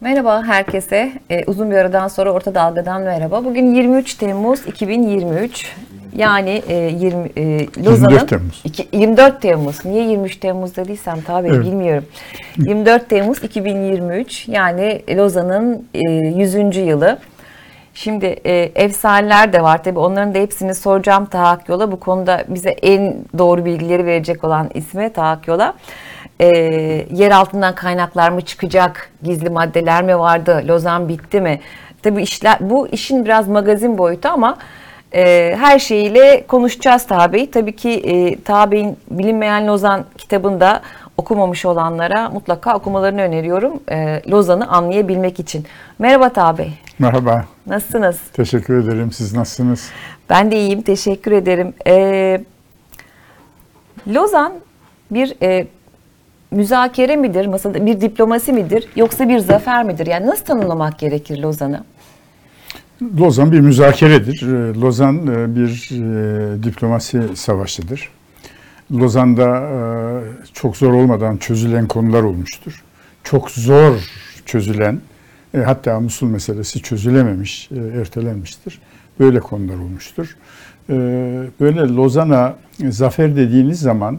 Merhaba herkese. Ee, uzun bir aradan sonra Orta Dalga'dan merhaba. Bugün 23 Temmuz 2023. Yani e, 20 e, Lozan'ın 24 Temmuz. iki- 24 Temmuz. Niye 23 Temmuz dediysem tabii Evet. bilmiyorum. 24 Temmuz 2023 yani Lozan'ın e, 100. yılı. Şimdi e, efsaneler de var tabii onların da hepsini soracağım Tahak Yola. Bu konuda bize en doğru bilgileri verecek olan ismi Tahak Yola. E, yer altından kaynaklar mı çıkacak? Gizli maddeler mi vardı? Lozan bitti mi? Tabii işler, bu işin biraz magazin boyutu ama e, her şeyiyle konuşacağız Taha Bey. Tabii ki e, Taha Bey'in Bilinmeyen Lozan kitabında okumamış olanlara mutlaka okumalarını öneriyorum. E, Lozan'ı anlayabilmek için. Merhaba Taha Bey. Merhaba, Nasılsınız? teşekkür ederim. Siz nasılsınız? Ben de iyiyim, teşekkür ederim. Ee, Lozan bir e, müzakere midir, masada bir diplomasi midir, yoksa bir zafer midir? Yani nasıl tanımlamak gerekir Lozan'ı? Lozan bir müzakeredir. Ee, Lozan e, bir e, diplomasi savaşıdır. Lozan'da e, çok zor olmadan çözülen konular olmuştur. Çok zor çözülen, hatta Musul meselesi çözülememiş, ertelenmiştir. Böyle konular olmuştur. Böyle Lozan'a zafer dediğiniz zaman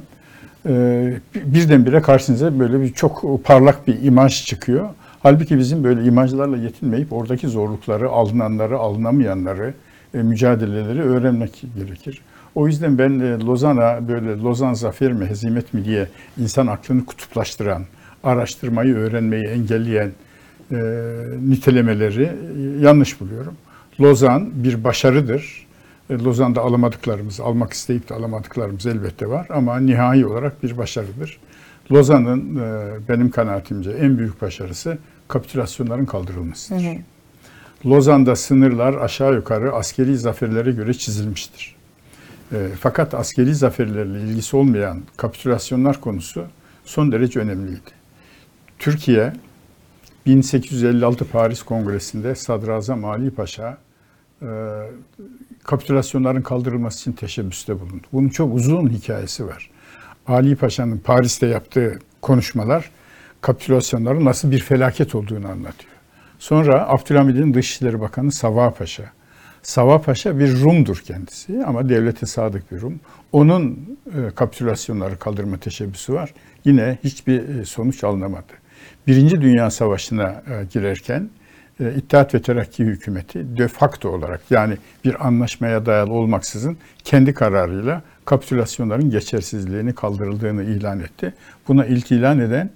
birdenbire karşınıza böyle bir çok parlak bir imaj çıkıyor. Halbuki bizim böyle imajlarla yetinmeyip oradaki zorlukları, alınanları, alınamayanları, e, mücadeleleri öğrenmek gerekir. O yüzden ben e, Lozan'a böyle Lozan zafer mi, hezimet mi diye insan aklını kutuplaştıran, araştırmayı, öğrenmeyi engelleyen e, nitelemeleri yanlış buluyorum. Lozan bir başarıdır. E, Lozan'da alamadıklarımız, almak isteyip de alamadıklarımız elbette var ama nihai olarak bir başarıdır. Lozan'ın e, benim kanaatimce en büyük başarısı kapitülasyonların kaldırılmasıdır. Lozan'da sınırlar aşağı yukarı askeri zaferlere göre çizilmiştir. E, fakat askeri zaferlerle ilgisi olmayan kapitülasyonlar konusu son derece önemliydi. Türkiye 1856 Paris Kongresi'nde Sadrazam Ali Paşa kapitülasyonların kaldırılması için teşebbüste bulundu. Bunun çok uzun hikayesi var. Ali Paşa'nın Paris'te yaptığı konuşmalar kapitülasyonların nasıl bir felaket olduğunu anlatıyor. Sonra Abdülhamid'in Dışişleri Bakanı Sava Paşa. Sava Paşa bir Rum'dur kendisi ama devlete sadık bir Rum. Onun e, kapitülasyonları kaldırma teşebbüsü var. Yine hiçbir e, sonuç alınamadı. Birinci Dünya Savaşı'na e, girerken İttihat ve Terakki hükümeti de facto olarak yani bir anlaşmaya dayalı olmaksızın kendi kararıyla kapitülasyonların geçersizliğini kaldırıldığını ilan etti. Buna ilk ilan eden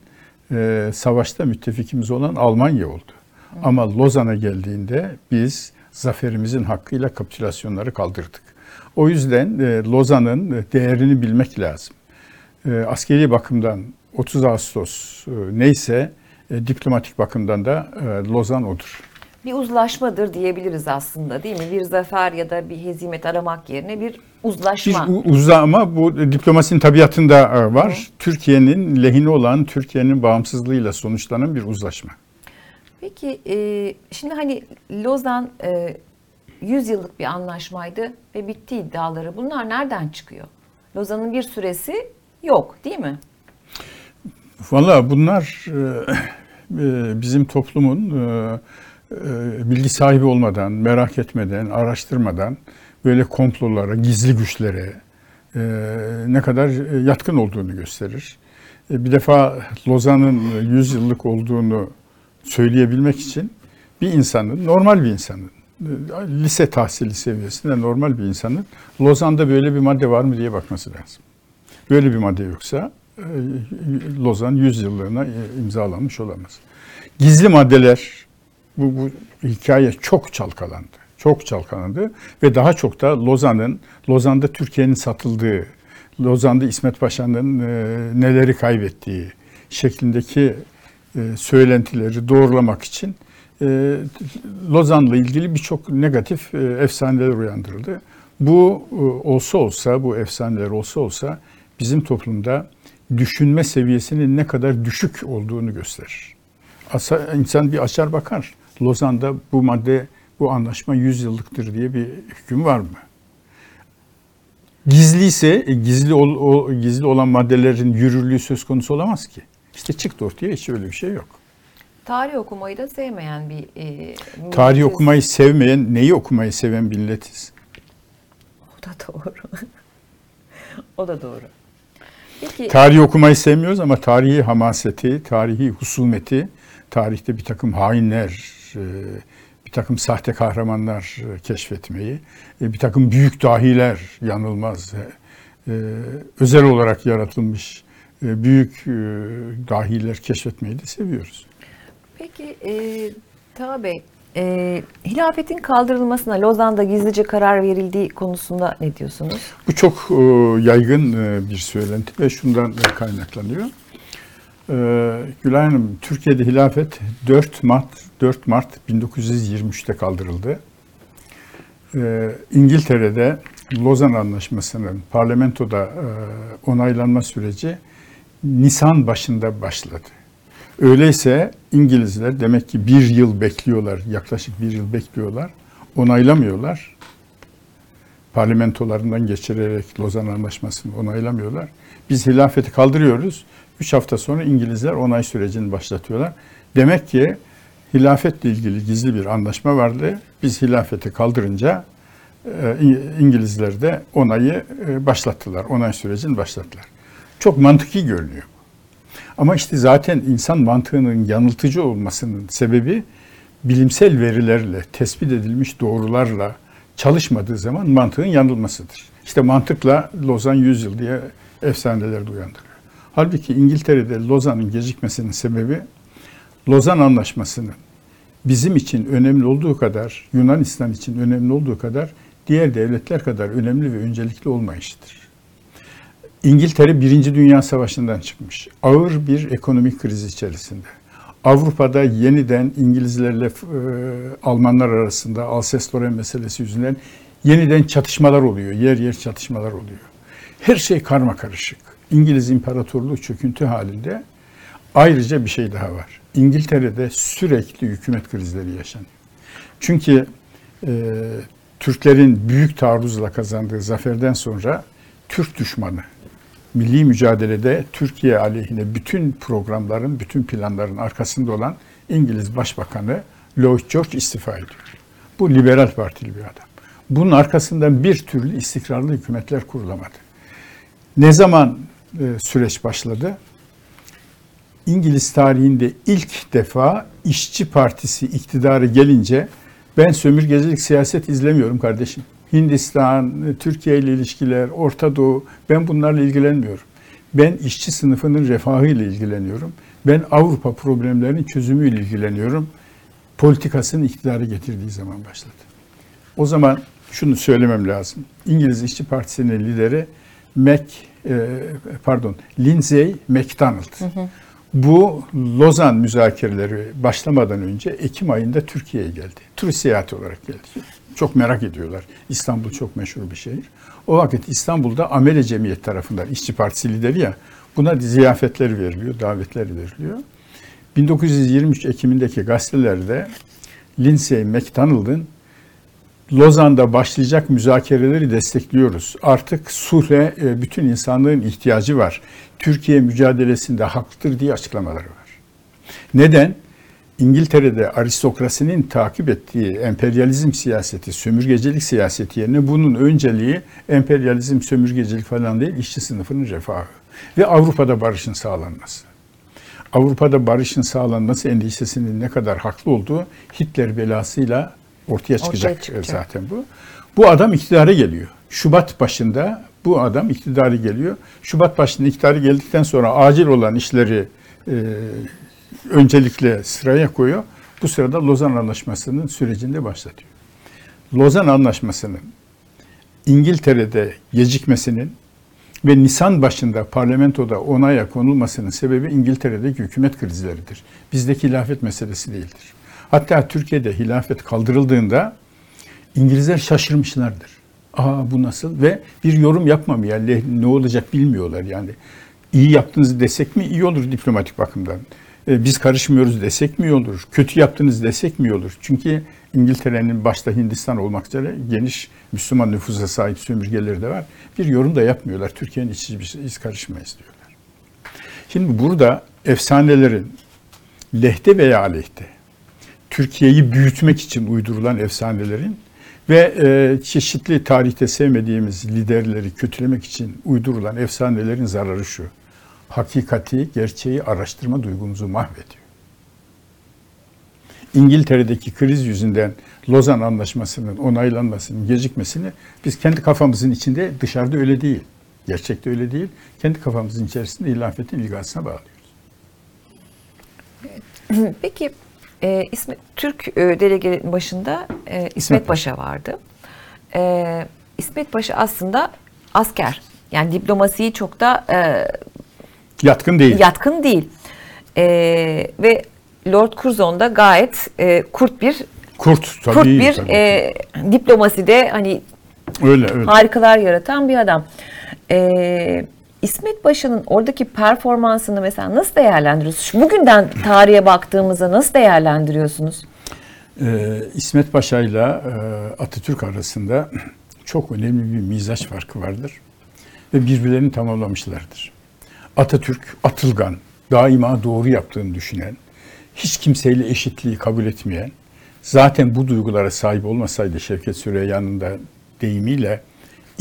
e, savaşta müttefikimiz olan Almanya oldu. Ama Lozan'a geldiğinde biz zaferimizin hakkıyla kapitülasyonları kaldırdık. O yüzden e, Lozan'ın değerini bilmek lazım. E, askeri bakımdan 30 Ağustos e, neyse e, diplomatik bakımdan da e, Lozan odur. Bir uzlaşmadır diyebiliriz aslında değil mi? Bir zafer ya da bir hezimet aramak yerine bir Bir uzlaşma. u- uzama bu diplomasinin tabiatında e, var. Türkiye'nin lehine olan, Türkiye'nin bağımsızlığıyla sonuçlanan bir uzlaşma. Peki e, şimdi hani Lozan e, 100 yıllık bir anlaşmaydı ve bitti iddiaları. Bunlar nereden çıkıyor? Lozan'ın bir süresi yok değil mi? Valla bunlar bizim toplumun e, e, bilgi sahibi olmadan, merak etmeden, araştırmadan böyle komplolara, gizli güçlere e, ne kadar e, yatkın olduğunu gösterir. E, Bir defa Lozan'ın 100 yıllık olduğunu söyleyebilmek için bir insanın, normal bir insanın, e, lise tahsili seviyesinde normal bir insanın Lozan'da böyle bir madde var mı diye bakması lazım. Böyle bir madde yoksa e, Lozan 100 yıllığına e, imzalanmış olamaz. Gizli maddeler bu, bu hikaye çok çalkalandı. Çok çalkalandı ve daha çok da Lozan'ın Lozan'da Türkiye'nin satıldığı, Lozan'da İsmet Paşa'nın e, neleri kaybettiği şeklindeki e, söylentileri doğrulamak için e, Lozan'la ilgili birçok negatif e, efsaneler uyandırıldı. Bu e, olsa olsa, bu efsaneler olsa olsa bizim toplumda düşünme seviyesinin ne kadar düşük olduğunu gösterir. Asa, insan bir açar bakar. Lozan'da bu madde, bu anlaşma 100 yıllıktır diye bir hüküm var mı? Gizli ise e, gizli ol, o, gizli olan maddelerin yürürlüğü söz konusu olamaz ki. İşte çıktı ortaya hiç öyle bir şey yok. Tarih okumayı da sevmeyen bir e, Tarih milletiz. okumayı sevmeyen, neyi okumayı seven milletiz? O da doğru. o da doğru. Peki Tarih okumayı sevmiyoruz ama tarihi hamaseti, tarihi husumeti, tarihte bir takım hainler, e, bir takım sahte kahramanlar e, keşfetmeyi, e, bir takım büyük dahiler, yanılmaz, özel olarak yaratılmış büyük dahiler keşfetmeyi de seviyoruz. Peki e, Taha Bey, e, hilafetin kaldırılmasına Lozan'da gizlice karar verildiği konusunda ne diyorsunuz? Bu çok e, yaygın e, bir söylenti ve şundan e, kaynaklanıyor. E, Gülay Hanım, Türkiye'de hilafet 4 Mart 4 Mart 1923'te kaldırıldı. E, İngiltere'de Lozan Anlaşması'nın parlamentoda e, onaylanma süreci Nisan başında başladı. Öyleyse İngilizler demek ki bir yıl bekliyorlar, yaklaşık bir yıl bekliyorlar, onaylamıyorlar parlamentolarından geçirerek Lozan Anlaşması'nı onaylamıyorlar. Biz hilafeti kaldırıyoruz. Üç hafta sonra İngilizler onay sürecini başlatıyorlar. Demek ki hilafetle ilgili gizli bir anlaşma vardı. Biz hilafeti kaldırınca e, İngilizler de onayı e, başlattılar. Onay sürecini başlattılar. Çok mantıki görünüyor. Ama işte zaten insan mantığının yanıltıcı olmasının sebebi bilimsel verilerle, tespit edilmiş doğrularla çalışmadığı zaman mantığın yanılmasıdır. İşte mantıkla Lozan 100 yıl diye efsaneler de uyandırıyor. Halbuki İngiltere'de Lozan'ın gecikmesinin sebebi Lozan Anlaşması'nın bizim için önemli olduğu kadar, Yunanistan için önemli olduğu kadar diğer devletler kadar önemli ve öncelikli olmayışıdır. İngiltere Birinci Dünya Savaşı'ndan çıkmış. Ağır bir ekonomik kriz içerisinde. Avrupa'da yeniden İngilizlerle e, Almanlar arasında Alsace-Lorraine meselesi yüzünden yeniden çatışmalar oluyor. Yer yer çatışmalar oluyor. Her şey karma karışık. İngiliz İmparatorluğu çöküntü halinde ayrıca bir şey daha var. İngiltere'de sürekli hükümet krizleri yaşanıyor. Çünkü e, Türklerin büyük taarruzla kazandığı zaferden sonra Türk düşmanı, milli mücadelede Türkiye aleyhine bütün programların, bütün planların arkasında olan İngiliz Başbakanı Lloyd George istifa ediyor. Bu liberal partili bir adam. Bunun arkasından bir türlü istikrarlı hükümetler kurulamadı. Ne zaman e, süreç başladı? İngiliz tarihinde ilk defa işçi partisi iktidarı gelince ben sömürgecilik siyaset izlemiyorum kardeşim. Hindistan, Türkiye ile ilişkiler, Orta Doğu ben bunlarla ilgilenmiyorum. Ben işçi sınıfının refahı ile ilgileniyorum. Ben Avrupa problemlerinin çözümüyle ilgileniyorum. Politikasını iktidarı getirdiği zaman başladı. O zaman şunu söylemem lazım. İngiliz İşçi Partisi'nin lideri Mac, e, pardon Lindsay MacDonald. Hı hı. Bu Lozan müzakereleri başlamadan önce Ekim ayında Türkiye'ye geldi. Turist seyahati olarak geldi. Çok merak ediyorlar. İstanbul çok meşhur bir şehir. O vakit İstanbul'da Amele Cemiyet tarafından İşçi Partisi lideri ya buna ziyafetler veriliyor, davetler veriliyor. 1923 Ekim'indeki gazetelerde Lindsay MacDonald'ın Lozan'da başlayacak müzakereleri destekliyoruz. Artık sulhe bütün insanlığın ihtiyacı var. Türkiye mücadelesinde haklıdır diye açıklamaları var. Neden? İngiltere'de aristokrasinin takip ettiği emperyalizm siyaseti, sömürgecilik siyaseti yerine bunun önceliği emperyalizm, sömürgecilik falan değil, işçi sınıfının refahı ve Avrupa'da barışın sağlanması. Avrupa'da barışın sağlanması endişesinin ne kadar haklı olduğu Hitler belasıyla ortaya çıkacak, ortaya çıkacak zaten bu. Bu adam iktidara geliyor. Şubat başında bu adam iktidara geliyor. Şubat başında iktidara geldikten sonra acil olan işleri e, öncelikle sıraya koyuyor. Bu sırada Lozan Anlaşması'nın sürecinde başlatıyor. Lozan Anlaşması'nın İngiltere'de gecikmesinin ve Nisan başında parlamentoda onaya konulmasının sebebi İngiltere'deki hükümet krizleridir. Bizdeki hilafet meselesi değildir. Hatta Türkiye'de hilafet kaldırıldığında İngilizler şaşırmışlardır. Aa bu nasıl? Ve bir yorum yapmamaya ne olacak bilmiyorlar yani. İyi yaptınız desek mi iyi olur diplomatik bakımdan. Biz karışmıyoruz desek mi olur? Kötü yaptınız desek mi olur? Çünkü İngiltere'nin başta Hindistan olmak üzere geniş Müslüman nüfusa sahip sömürgeleri de var. Bir yorum da yapmıyorlar. Türkiye'nin içi biz karışmayız diyorlar. Şimdi burada efsanelerin lehte veya aleyhte Türkiye'yi büyütmek için uydurulan efsanelerin ve e, çeşitli tarihte sevmediğimiz liderleri kötülemek için uydurulan efsanelerin zararı şu. Hakikati, gerçeği araştırma duygumuzu mahvediyor. İngiltere'deki kriz yüzünden Lozan Anlaşması'nın onaylanmasının gecikmesini biz kendi kafamızın içinde dışarıda öyle değil. Gerçekte öyle değil. Kendi kafamızın içerisinde ilafetin ilgasına bağlıyoruz. Peki e, İsmet, Türk e, delegenin başında e, İsmet, İsmet Paşa vardı. E, İsmet Paşa aslında asker. Yani diplomasiyi çok da e, Yatkın değil. yatkın değil. E, ve Lord Curzon da gayet e, kurt bir Kurt tabii. kurt bir tabii. e, diplomaside hani öyle öyle. harikalar yaratan bir adam. E, İsmet Paşa'nın oradaki performansını mesela nasıl değerlendiriyorsunuz? Bugünden tarihe baktığımızda nasıl değerlendiriyorsunuz? Ee, İsmet Paşa ile Atatürk arasında çok önemli bir mizaç farkı vardır ve birbirlerini tamamlamışlardır. Atatürk atılgan, daima doğru yaptığını düşünen, hiç kimseyle eşitliği kabul etmeyen, zaten bu duygulara sahip olmasaydı Şevket Süreyyan'ın da deyimiyle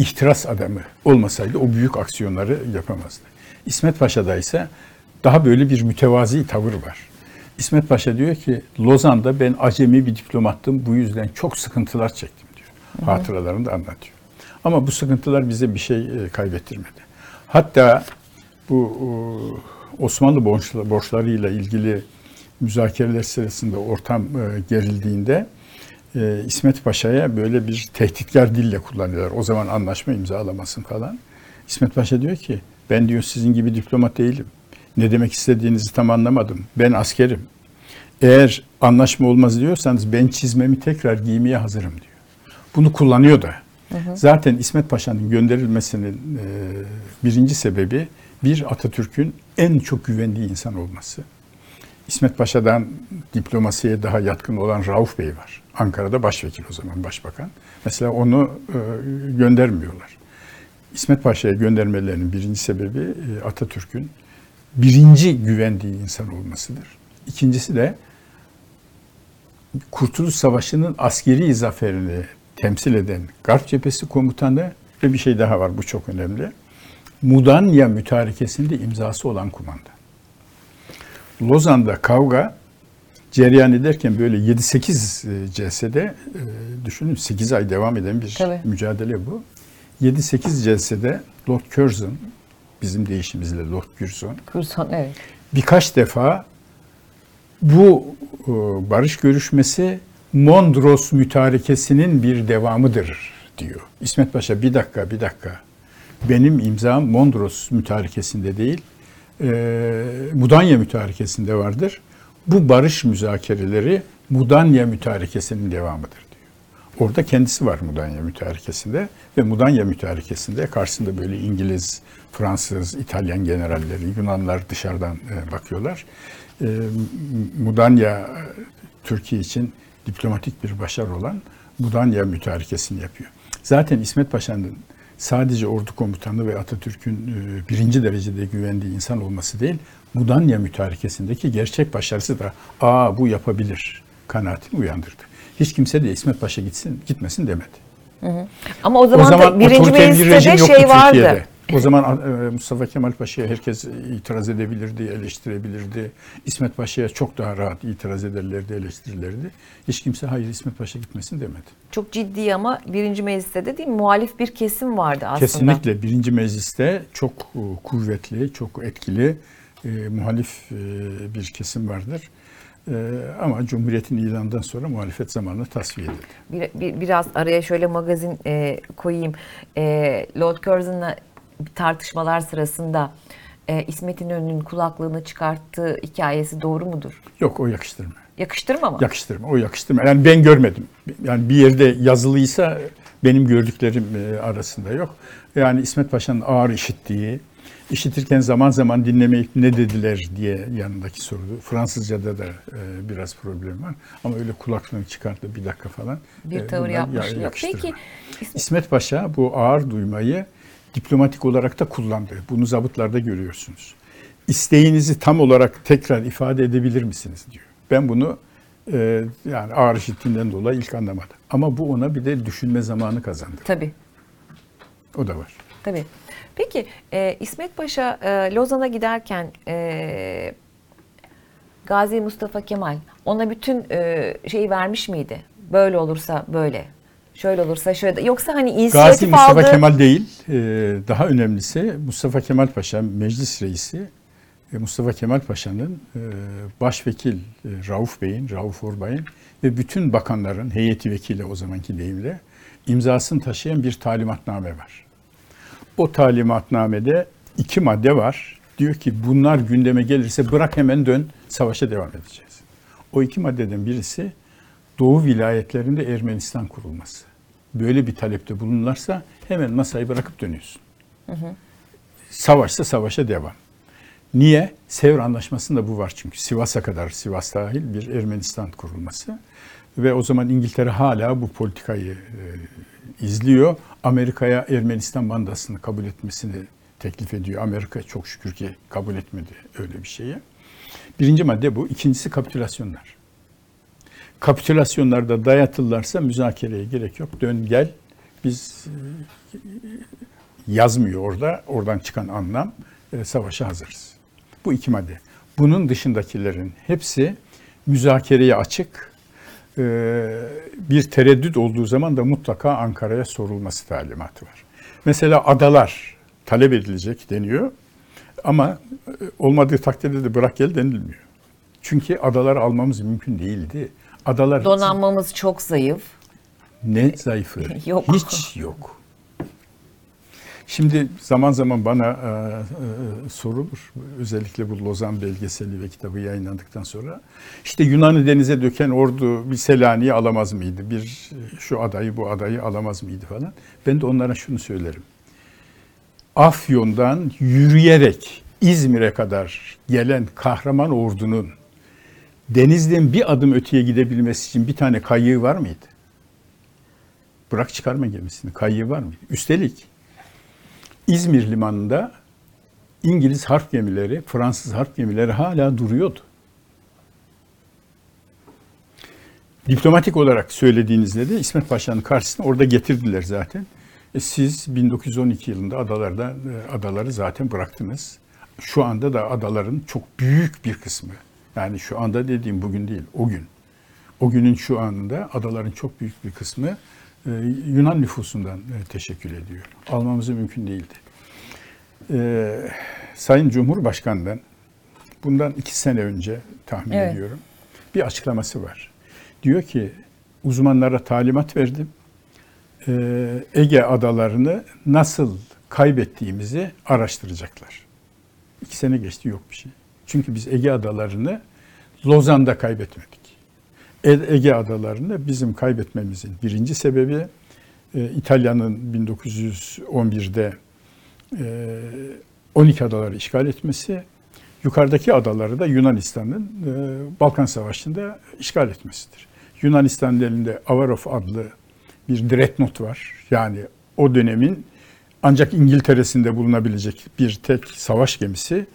ihtiras adamı olmasaydı o büyük aksiyonları yapamazdı. İsmet Paşa'da ise daha böyle bir mütevazi tavır var. İsmet Paşa diyor ki Lozan'da ben acemi bir diplomattım bu yüzden çok sıkıntılar çektim diyor. Hatıralarında anlatıyor. Ama bu sıkıntılar bize bir şey e, kaybettirmedi. Hatta bu Osmanlı borçla- borçlarıyla ilgili müzakereler sırasında ortam e, gerildiğinde e, İsmet Paşa'ya böyle bir tehditkar dille kullanıyorlar. O zaman anlaşma imzalamasın falan. İsmet Paşa diyor ki ben diyor sizin gibi diplomat değilim. Ne demek istediğinizi tam anlamadım. Ben askerim. Eğer anlaşma olmaz diyorsanız ben çizmemi tekrar giymeye hazırım diyor. Bunu kullanıyor da. Zaten İsmet Paşa'nın gönderilmesinin e, birinci sebebi bir Atatürk'ün en çok güvendiği insan olması. İsmet Paşa'dan diplomasiye daha yatkın olan Rauf Bey var. Ankara'da başvekil o zaman başbakan. Mesela onu e, göndermiyorlar. İsmet Paşa'ya göndermelerinin birinci sebebi e, Atatürk'ün birinci güvendiği insan olmasıdır. İkincisi de Kurtuluş Savaşı'nın askeri zaferini temsil eden Garp Cephesi Komutanı ve bir şey daha var bu çok önemli. Mudanya mütarekesinde imzası olan kumanda. Lozan'da kavga cereyan ederken böyle 7-8 e, celsede e, düşünün 8 ay devam eden bir Tabii. mücadele bu. 7-8 celsede Lord Curzon bizim deyişimizle Lord Curzon Curzon evet. birkaç defa bu e, barış görüşmesi Mondros mütarekesinin bir devamıdır diyor. İsmet Paşa bir dakika bir dakika benim imzam Mondros mütarekesinde değil Mudanya mütarekesinde vardır. Bu barış müzakereleri Mudanya mütarekesinin devamıdır diyor. Orada kendisi var Mudanya mütarekesinde ve Mudanya mütarekesinde karşısında böyle İngiliz, Fransız, İtalyan generalleri, Yunanlar dışarıdan e, bakıyorlar. E, Mudanya e, Türkiye için diplomatik bir başarı olan Mudanya mütarekesini yapıyor. Zaten İsmet Paşa'nın sadece ordu komutanı ve Atatürk'ün e, birinci derecede güvendiği insan olması değil, Mudanya mütarekesindeki gerçek başarısı da aa bu yapabilir kanaatini uyandırdı. Hiç kimse de İsmet Paşa gitsin gitmesin demedi. Ama o zaman, o zaman birinci mecliste de şey vardı. O zaman e, Mustafa Kemal Paşa'ya herkes itiraz edebilirdi, eleştirebilirdi. İsmet Paşa'ya çok daha rahat itiraz ederlerdi, eleştirirlerdi. Hiç kimse hayır İsmet Paşa gitmesin demedi. Çok ciddi ama birinci mecliste de değil mi? Muhalif bir kesim vardı aslında. Kesinlikle birinci mecliste çok e, kuvvetli, çok etkili e, muhalif e, bir kesim vardır. E, ama Cumhuriyet'in ilanından sonra muhalefet zamanla tasfiye edildi. Bir, bir- biraz araya şöyle magazin e, koyayım. E, Lord Curzon'la tartışmalar sırasında e, İsmet İnönü'nün kulaklığını çıkarttığı hikayesi doğru mudur? Yok o yakıştırma. Yakıştırma mı? Yakıştırma, o yakıştırma. Yani ben görmedim. Yani bir yerde yazılıysa benim gördüklerim e, arasında yok. Yani İsmet Paşa'nın ağır işittiği, işitirken zaman zaman dinlemeyip ne dediler diye yanındaki sordu. Fransızca'da da e, biraz problem var. Ama öyle kulaklığını çıkarttı bir dakika falan. bir e, tavır yapmış. ya-. Peki İsmet- İsmet Paşa bu ağır duymayı diplomatik olarak da kullandı. Bunu zabıtlarda görüyorsunuz. isteğinizi tam olarak tekrar ifade edebilir misiniz diyor. Ben bunu e, yani ağır işittiğinden dolayı ilk anlamadım. Ama bu ona bir de düşünme zamanı kazandı. Tabii. O da var. Tabii. Peki e, İsmet Paşa e, Lozan'a giderken e, Gazi Mustafa Kemal ona bütün e, şeyi vermiş miydi? Böyle olursa böyle. Şöyle olursa şöyle. Yoksa hani Gazi inisiyatif Mustafa aldı. Kemal değil, e, daha önemlisi Mustafa Kemal Paşa meclis reisi e, Mustafa Kemal Paşa'nın e, başvekil e, Rauf Bey'in, Rauf Orbay'ın ve bütün bakanların heyeti vekili o zamanki deyimle imzasını taşıyan bir talimatname var. O talimatnamede iki madde var. Diyor ki bunlar gündeme gelirse bırak hemen dön savaşa devam edeceğiz. O iki maddeden birisi Doğu vilayetlerinde Ermenistan kurulması. Böyle bir talepte bulunurlarsa hemen masayı bırakıp dönüyorsun. Savaşsa savaşa devam. Niye? Sevr Anlaşması'nda bu var çünkü. Sivas'a kadar, Sivas dahil bir Ermenistan kurulması. Ve o zaman İngiltere hala bu politikayı e, izliyor. Amerika'ya Ermenistan bandasını kabul etmesini teklif ediyor. Amerika çok şükür ki kabul etmedi öyle bir şeyi. Birinci madde bu. İkincisi kapitülasyonlar. Kapitülasyonlarda dayatırlarsa müzakereye gerek yok. Dön gel. Biz e, yazmıyor orada. Oradan çıkan anlam e, savaşa hazırız. Bu iki madde. Bunun dışındakilerin hepsi müzakereye açık. E, bir tereddüt olduğu zaman da mutlaka Ankara'ya sorulması talimatı var. Mesela adalar talep edilecek deniyor. Ama e, olmadığı takdirde de bırak gel denilmiyor. Çünkü adaları almamız mümkün değildi. Adalar Donanmamız çok zayıf. ne zayıfı? Yok. Hiç yok. Şimdi zaman zaman bana e, e, sorulur. Özellikle bu Lozan belgeseli ve kitabı yayınlandıktan sonra. işte Yunan'ı denize döken ordu bir Selanik'i alamaz mıydı? Bir e, şu adayı bu adayı alamaz mıydı falan. Ben de onlara şunu söylerim. Afyon'dan yürüyerek İzmir'e kadar gelen kahraman ordunun denizden bir adım öteye gidebilmesi için bir tane kayığı var mıydı? Bırak çıkarma gemisini. Kayığı var mıydı? Üstelik İzmir limanında İngiliz harp gemileri, Fransız harp gemileri hala duruyordu. Diplomatik olarak söylediğinizde de İsmet Paşa'nın karşısına orada getirdiler zaten. E siz 1912 yılında adalarda e, adaları zaten bıraktınız. Şu anda da adaların çok büyük bir kısmı. Yani şu anda dediğim bugün değil, o gün. O günün şu anında adaların çok büyük bir kısmı e, Yunan nüfusundan e, teşekkül ediyor. Almamızı mümkün değildi. E, Sayın Cumhurbaşkanı'ndan bundan iki sene önce tahmin Evet. ediyorum bir açıklaması var. Diyor ki uzmanlara talimat verdim. E, Ege adalarını nasıl kaybettiğimizi araştıracaklar. İki sene geçti yok bir şey. Çünkü biz Ege adalarını Lozan'da kaybetmedik. E- Ege adalarını bizim kaybetmemizin birinci sebebi e, İtalya'nın 1911'de e, 12 adaları işgal etmesi, yukarıdaki adaları da Yunanistan'ın e, Balkan Savaşı'nda işgal etmesidir. Yunanistan'ın elinde Avarov adlı bir dreadnought var. Yani o dönemin ancak İngiltere'sinde bulunabilecek bir tek savaş gemisi.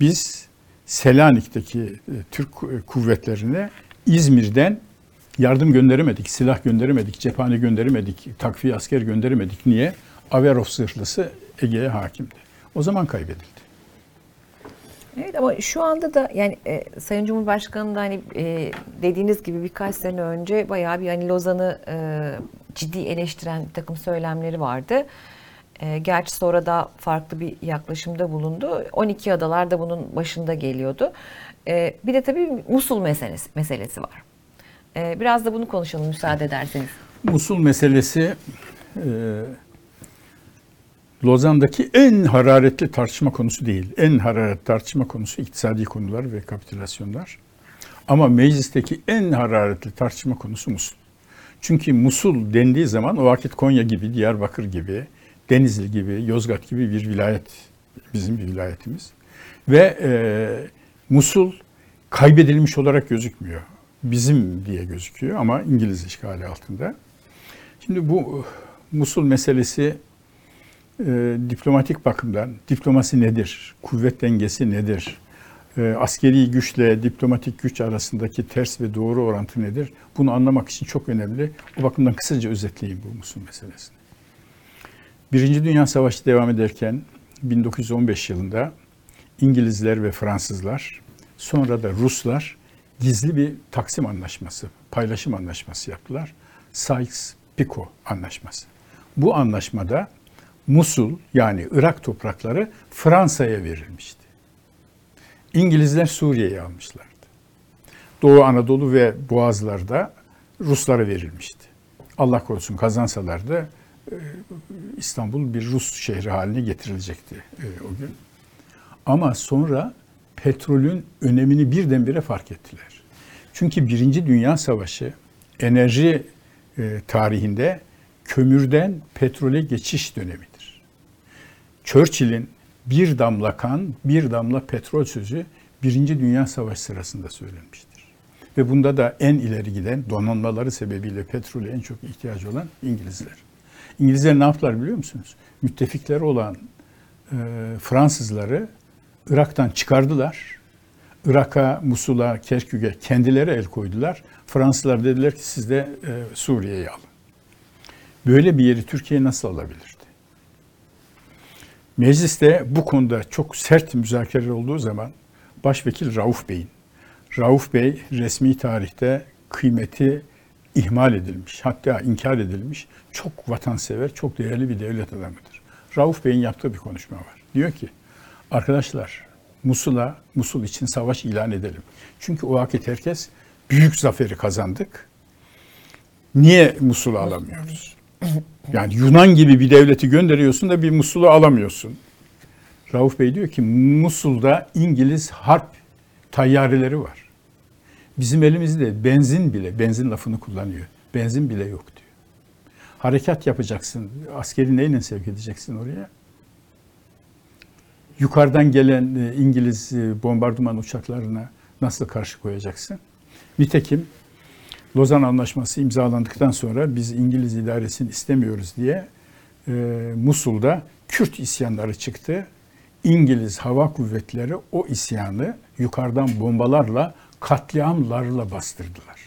Biz Selanik'teki e, Türk e, kuvvetlerine İzmir'den yardım gönderemedik, silah gönderemedik, cephane gönderemedik, takviye asker gönderemedik. Niye? Averov zırhlısı Ege'ye hakimdi. O zaman kaybedildi. Evet ama şu anda da yani e, Sayın Cumhurbaşkanı da hani e, dediğiniz gibi birkaç sene önce bayağı bir hani Lozan'ı e, ciddi eleştiren bir takım söylemleri vardı. E, gerçi sonra da farklı bir yaklaşımda bulundu. 12 adalar da bunun başında geliyordu. E, bir de tabii Musul meselesi, meselesi var. E, biraz da bunu konuşalım müsaade ederseniz. Musul meselesi e, Lozan'daki en hararetli tartışma konusu değil. En hararetli tartışma konusu iktisadi konular ve kapitülasyonlar. Ama meclisteki en hararetli tartışma konusu Musul. Çünkü Musul dendiği zaman o vakit Konya gibi, Diyarbakır gibi, Denizli gibi, Yozgat gibi bir vilayet bizim bir vilayetimiz. Ve e, Musul kaybedilmiş olarak gözükmüyor. Bizim diye gözüküyor ama İngiliz işgali altında. Şimdi bu Musul meselesi e, diplomatik bakımdan diplomasi nedir, kuvvet dengesi nedir, e, askeri güçle diplomatik güç arasındaki ters ve doğru orantı nedir? Bunu anlamak için çok önemli. O bakımdan kısaca özetleyeyim bu Musul meselesini. Birinci Dünya Savaşı devam ederken 1915 yılında İngilizler ve Fransızlar sonra da Ruslar gizli bir taksim anlaşması, paylaşım anlaşması yaptılar. Sykes-Picot anlaşması. Bu anlaşmada Musul yani Irak toprakları Fransa'ya verilmişti. İngilizler Suriye'yi almışlardı. Doğu Anadolu ve Boğazlar'da Ruslara verilmişti. Allah korusun kazansalardı İstanbul bir Rus şehri haline getirilecekti e, o gün. Ama sonra petrolün önemini birdenbire fark ettiler. Çünkü Birinci Dünya Savaşı enerji e, tarihinde kömürden petrole geçiş dönemidir. Churchill'in bir damla kan, bir damla petrol sözü Birinci Dünya Savaşı sırasında söylenmiştir. Ve bunda da en ileri giden donanmaları sebebiyle petrole en çok ihtiyacı olan İngilizler. İngilizler ne yaptılar biliyor musunuz? Müttefikleri olan e, Fransızları Irak'tan çıkardılar. Irak'a, Musul'a, Kerkük'e kendileri el koydular. Fransızlar dediler ki siz de e, Suriye'yi alın. Böyle bir yeri Türkiye nasıl alabilirdi? Mecliste bu konuda çok sert müzakereler olduğu zaman Başvekil Rauf Bey'in, Rauf Bey resmi tarihte kıymeti ihmal edilmiş, hatta inkar edilmiş çok vatansever, çok değerli bir devlet adamıdır. Rauf Bey'in yaptığı bir konuşma var. Diyor ki, arkadaşlar Musul'a, Musul için savaş ilan edelim. Çünkü o vakit herkes büyük zaferi kazandık. Niye Musul'u alamıyoruz? Yani Yunan gibi bir devleti gönderiyorsun da bir Musul'u alamıyorsun. Rauf Bey diyor ki Musul'da İngiliz harp tayyareleri var. Bizim elimizde benzin bile, benzin lafını kullanıyor. Benzin bile yok diyor. Harekat yapacaksın. Askeri neyle sevk edeceksin oraya? Yukarıdan gelen e, İngiliz e, bombardıman uçaklarına nasıl karşı koyacaksın? Nitekim Lozan Anlaşması imzalandıktan sonra biz İngiliz idaresini istemiyoruz diye e, Musul'da Kürt isyanları çıktı. İngiliz hava kuvvetleri o isyanı yukarıdan bombalarla, katliamlarla bastırdılar.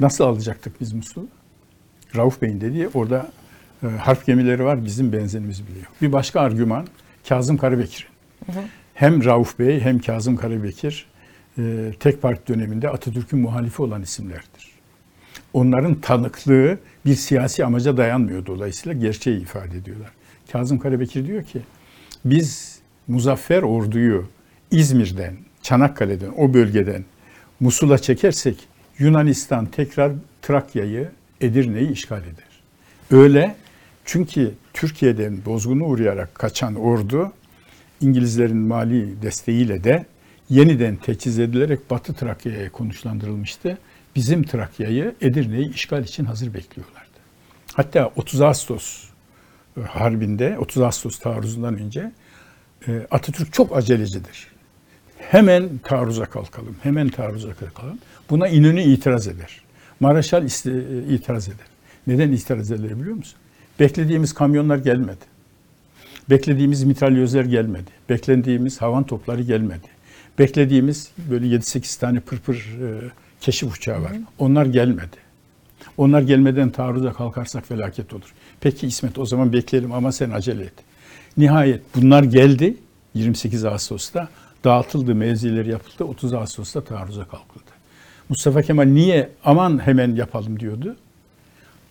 Nasıl alacaktık biz Musul'u? Rauf Bey'in dediği orada e, harp gemileri var, bizim benzinimiz bile yok. Bir başka argüman Kazım Karabekir'in. Hem Rauf Bey hem Kazım Karabekir e, tek parti döneminde Atatürk'ün muhalifi olan isimlerdir. Onların tanıklığı bir siyasi amaca dayanmıyor dolayısıyla gerçeği ifade ediyorlar. Kazım Karabekir diyor ki biz muzaffer orduyu İzmir'den, Çanakkale'den, o bölgeden Musul'a çekersek Yunanistan tekrar Trakya'yı, Edirne'yi işgal eder. Öyle çünkü Türkiye'den bozgunu uğrayarak kaçan ordu İngilizlerin mali desteğiyle de yeniden teçhiz edilerek Batı Trakya'ya konuşlandırılmıştı. Bizim Trakya'yı, Edirne'yi işgal için hazır bekliyorlardı. Hatta 30 Ağustos e, Harbi'nde, 30 Ağustos taarruzundan önce e, Atatürk çok acelecidir. Hemen taarruza kalkalım, hemen taarruza kalkalım. Buna İnönü itiraz eder. Maraşal e, itiraz eder. Neden itiraz eder biliyor musun? Beklediğimiz kamyonlar gelmedi. Beklediğimiz mitralyözler gelmedi. Beklediğimiz havan topları gelmedi. Beklediğimiz böyle 7-8 tane pırpır e, keşif uçağı var. Onlar gelmedi. Onlar gelmeden taarruza kalkarsak felaket olur. Peki İsmet o zaman bekleyelim ama sen acele et. Nihayet bunlar geldi 28 Ağustos'ta. Dağıtıldı, mevzileri yapıldı. 30 Ağustos'ta taarruza kalkıldı. Mustafa Kemal niye aman hemen yapalım diyordu?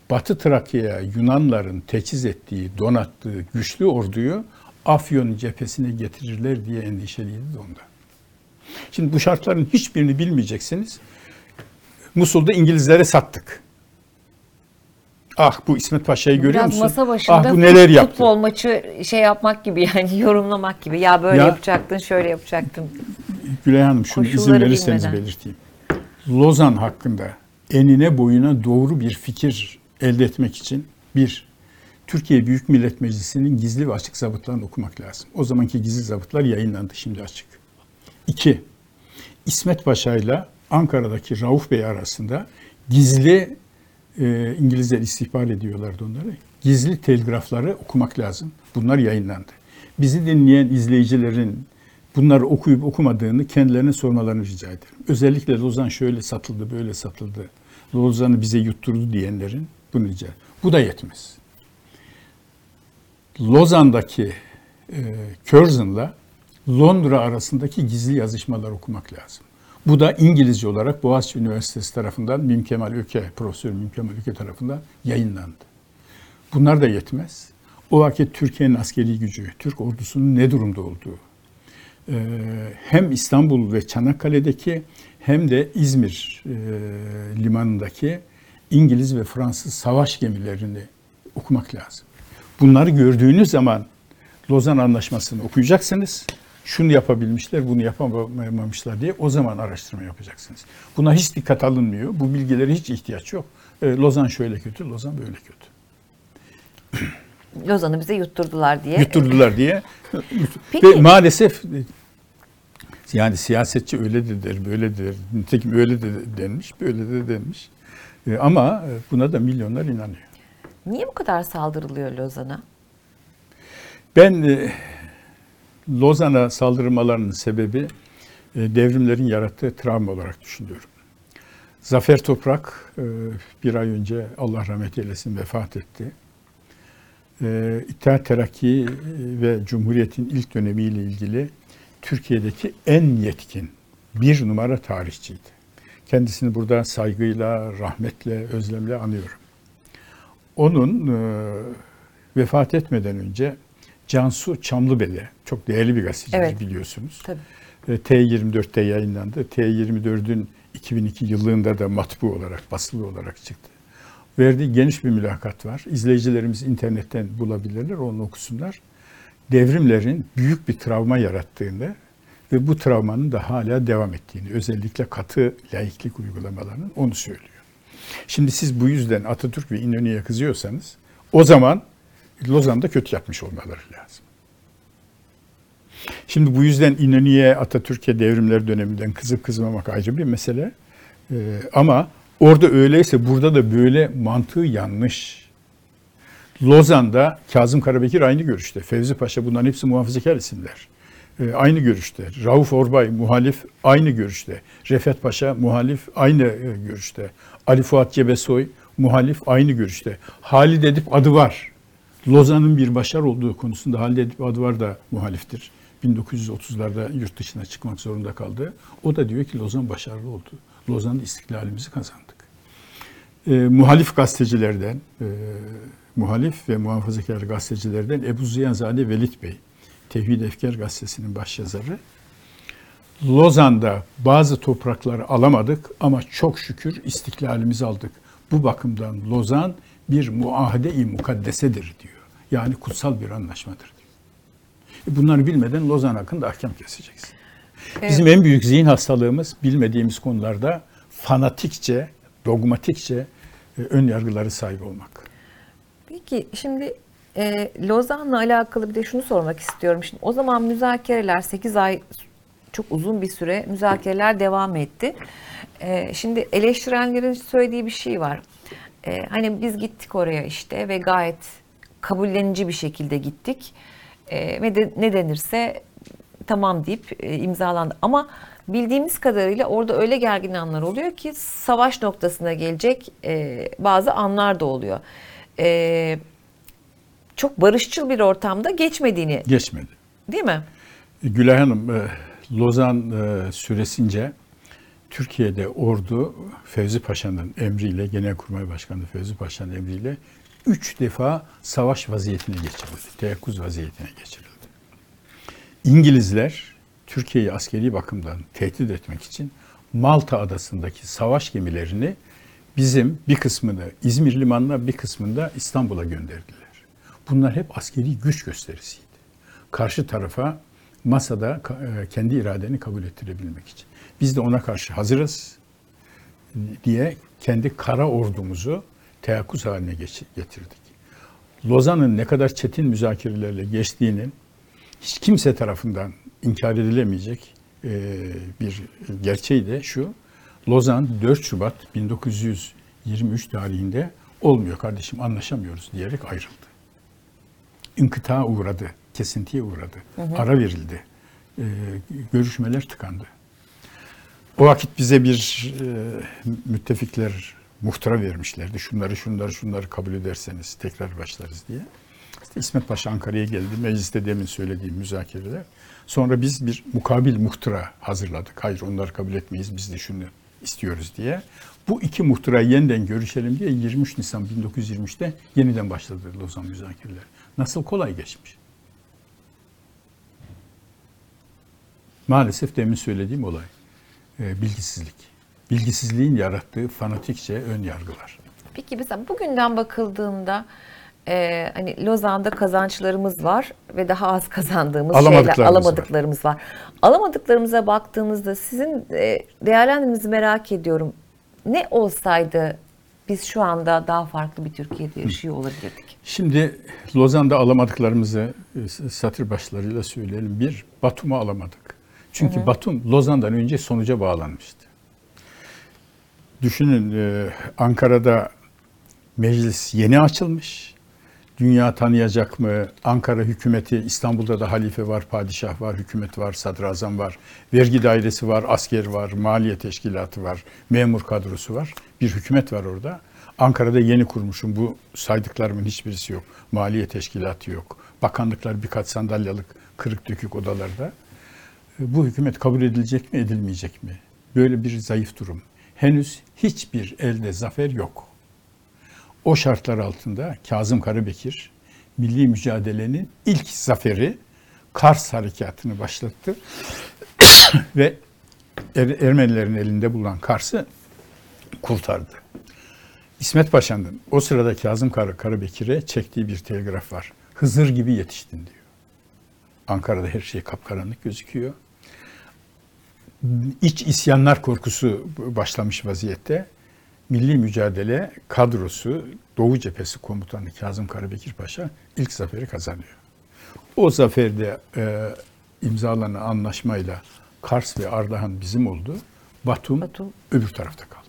Batı Trakya'ya Yunanların teçhiz ettiği, donattığı güçlü orduyu Afyon cephesine getirirler diye endişeliydi de ondan. Şimdi bu şartların hiçbirini bilmeyeceksiniz. Musul'da İngilizlere sattık. Ah bu İsmet Paşa'yı görüyor Biraz musun? masa başında ah bu neler yaptı. futbol maçı şey yapmak gibi yani yorumlamak gibi. Ya böyle Ya- yapacaktın, şöyle yapacaktın. Gülay Hanım şunu izin Koşulları verirseniz bilmeden. belirteyim. Lozan hakkında enine boyuna doğru bir fikir elde etmek için bir, Türkiye Büyük Millet Meclisi'nin gizli ve açık zabıtlarını okumak lazım. O zamanki gizli zabıtlar yayınlandı, şimdi açık. İki, İsmet Paşa ile Ankara'daki Rauf Bey arasında gizli e, İngilizler istihbar ediyorlardı onları. gizli telgrafları okumak lazım. Bunlar yayınlandı. Bizi dinleyen izleyicilerin bunları okuyup okumadığını kendilerine sormalarını rica ederim. Özellikle Lozan şöyle satıldı, böyle satıldı. Lozan'ı bize yutturdu diyenlerin bunu rica ederim. Bu da yetmez. Lozan'daki e, Curzon'la Londra arasındaki gizli yazışmalar okumak lazım. Bu da İngilizce olarak Boğaziçi Üniversitesi tarafından Mim Kemal Öke, Profesör Mim Kemal Öke tarafından yayınlandı. Bunlar da yetmez. O vakit Türkiye'nin askeri gücü, Türk ordusunun ne durumda olduğu, e, hem İstanbul ve Çanakkale'deki hem de İzmir e, limanındaki İngiliz ve Fransız savaş gemilerini okumak lazım. Bunları gördüğünüz zaman Lozan Anlaşması'nı okuyacaksınız. Şunu yapabilmişler, bunu yapamamışlar diye o zaman araştırma yapacaksınız. Buna hiç dikkat alınmıyor. Bu bilgilere hiç ihtiyaç yok. E, Lozan şöyle kötü, Lozan böyle kötü. Lozan'ı bize yutturdular diye. Yutturdular diye. Peki- Ve maalesef yani siyasetçi öyle de der, böyle de der. Nitekim öyle de denmiş, böyle de denmiş. E, ama buna da milyonlar inanıyor. Niye bu kadar saldırılıyor Lozan'a? Ben e, Lozan'a saldırmalarının sebebi e, devrimlerin yarattığı travma olarak düşünüyorum. Zafer Toprak e, bir ay önce Allah rahmet eylesin vefat etti. E, İttihat Terakki ve Cumhuriyet'in ilk dönemiyle ilgili Türkiye'deki en yetkin bir numara tarihçiydi. Kendisini burada saygıyla, rahmetle, özlemle anıyorum. Onun vefat etmeden önce Cansu Çamlıbeli, çok değerli bir gazeteci Evet. biliyorsunuz. Tabii. E, T24'te yayınlandı. T24'ün 2002 yılında da matbu olarak, basılı olarak çıktı. Verdiği geniş bir mülakat var. İzleyicilerimiz internetten bulabilirler, onu okusunlar. Devrimlerin büyük bir travma yarattığını ve bu travmanın da hala devam ettiğini, özellikle katı laiklik uygulamalarının onu söylüyor. Şimdi siz bu yüzden Atatürk ve İnönü'ye kızıyorsanız o zaman Lozan'da kötü yapmış olmaları lazım. Şimdi bu yüzden İnönü'ye Atatürk'e devrimler döneminden kızıp kızmamak ayrı bir mesele. Ee, ama orada öyleyse burada da böyle mantığı yanlış. Lozan'da Kazım Karabekir aynı görüşte. Fevzi Paşa bunların hepsi muhafazakar isimler. Ee, aynı görüşte. Rauf Orbay muhalif aynı görüşte. Refet Paşa muhalif aynı e, görüşte. Ali Fuat Cebesoy muhalif aynı görüşte. Halid Edip adı var. Lozan'ın bir başarı olduğu konusunda Halid Edip adı var da muhaliftir. 1930'larda yurt dışına çıkmak zorunda kaldı. O da diyor ki Lozan başarılı oldu. Lozan'da istiklalimizi kazandık. E, muhalif gazetecilerden, e, muhalif ve muhafazakar gazetecilerden Ebu Ziyanzade Velit Bey, Tevhid Efkar gazetesinin başyazarı. Lozan'da bazı toprakları alamadık ama çok şükür istiklalimizi aldık. Bu bakımdan Lozan bir muahede-i mukaddesedir diyor. Yani kutsal bir anlaşmadır diyor. E, Bunları bilmeden Lozan hakkında ahkam keseceksin. Bizim en büyük zihin hastalığımız bilmediğimiz konularda fanatikçe, dogmatikçe e, ön yargıları sahip olmak. Peki şimdi e, Lozan'la alakalı bir de şunu sormak istiyorum. Şimdi o zaman müzakereler 8 ay çok uzun bir süre müzakereler devam etti. E, şimdi eleştirenlerin söylediği bir şey var. E, hani biz gittik oraya işte ve gayet kabullenici bir şekilde gittik. E, ve de, ne denirse tamam deyip e, imzalandı. Ama bildiğimiz kadarıyla orada öyle gergin anlar oluyor ki savaş noktasına gelecek e, bazı anlar da oluyor. E, çok barışçıl bir ortamda geçmediğini Geçmedi. değil mi? Gülay Hanım, e, Lozan e, süresince Türkiye'de ordu Fevzi Paşa'nın emriyle, Genelkurmay Başkanı Fevzi Paşa'nın emriyle üç defa savaş vaziyetine geçirildi. Teyakkuz vaziyetine geçirildi. İngilizler Türkiye'yi askeri bakımdan tehdit etmek için Malta adasındaki savaş gemilerini bizim bir kısmını İzmir limanına bir kısmını da İstanbul'a gönderdiler. Bunlar hep askeri güç gösterisiydi. Karşı tarafa masada e, kendi iradeni kabul ettirebilmek için. Biz de ona karşı hazırız diye kendi kara ordumuzu teyakkuz haline getirdik. Lozan'ın ne kadar çetin müzakerelerle geçtiğinin hiç kimse tarafından inkar edilemeyecek bir gerçeği de şu. Lozan 4 Şubat 1923 tarihinde olmuyor kardeşim anlaşamıyoruz diyerek ayrıldı. İnkıtağa uğradı, kesintiye uğradı, ara verildi. Görüşmeler tıkandı. O vakit bize bir e, müttefikler muhtıra vermişlerdi. Şunları şunları şunları kabul ederseniz tekrar başlarız diye. İşte İsmet Paşa Ankara'ya geldi. Mecliste demin söylediğim müzakereler. Sonra biz bir mukabil muhtıra hazırladık. Hayır onları kabul etmeyiz biz de şunu istiyoruz diye. Bu iki muhtırayı yeniden görüşelim diye 23 Nisan 1923'te yeniden başladı Lozan müzakereleri. Nasıl kolay geçmiş. Maalesef demin söylediğim olay. E, bilgisizlik. Bilgisizliğin yarattığı fanatikçe ön yargılar. Peki mesela bugünden bakıldığında e, hani Lozan'da kazançlarımız var ve daha az kazandığımız şeyler, Alamadıklarımız alamadıklarımız var. Alamadıklarımıza baktığımızda sizin e, değerlendirmenizi merak ediyorum. Ne olsaydı biz şu anda daha farklı bir Türkiye'de yaşıyor olabilirdik? Şimdi Lozan'da alamadıklarımızı e, satır başlarıyla söyleyelim. Bir, Batum'u alamadık. Çünkü Batum Lozan'dan önce sonuca bağlanmıştı. Düşünün e, Ankara'da meclis yeni açılmış. Dünya tanıyacak mı? Ankara hükümeti, İstanbul'da da halife var, padişah var, hükümet var, sadrazam var, vergi dairesi var, asker var, maliye teşkilatı var, memur kadrosu var. Bir hükümet var orada. Ankara'da yeni kurmuşum. Bu saydıklarımın hiçbirisi yok. Maliye teşkilatı yok. Bakanlıklar birkaç sandalyalık kırık dökük odalarda. Bu hükümet kabul edilecek mi, edilmeyecek mi? Böyle bir zayıf durum. Henüz hiçbir elde zafer yok. O şartlar altında Kazım Karabekir milli mücadelenin ilk zaferi Kars harekatını başlattı ve Er- Ermenilerin elinde bulunan Kars'ı kurtardı. İsmet Paşa'nın o sırada Kazım Kar Karabekir'e çektiği bir telgraf var. Hızır gibi yetiştin diyor. Ankara'da her şey kapkaranlık gözüküyor. İç isyanlar korkusu başlamış vaziyette. Milli mücadele kadrosu Doğu Cephesi Komutanı Kazım Karabekir Paşa ilk zaferi kazanıyor. O zaferde e, imzalanan anlaşmayla Kars ve Ardahan bizim oldu. Batum, Batum. öbür tarafta kaldı.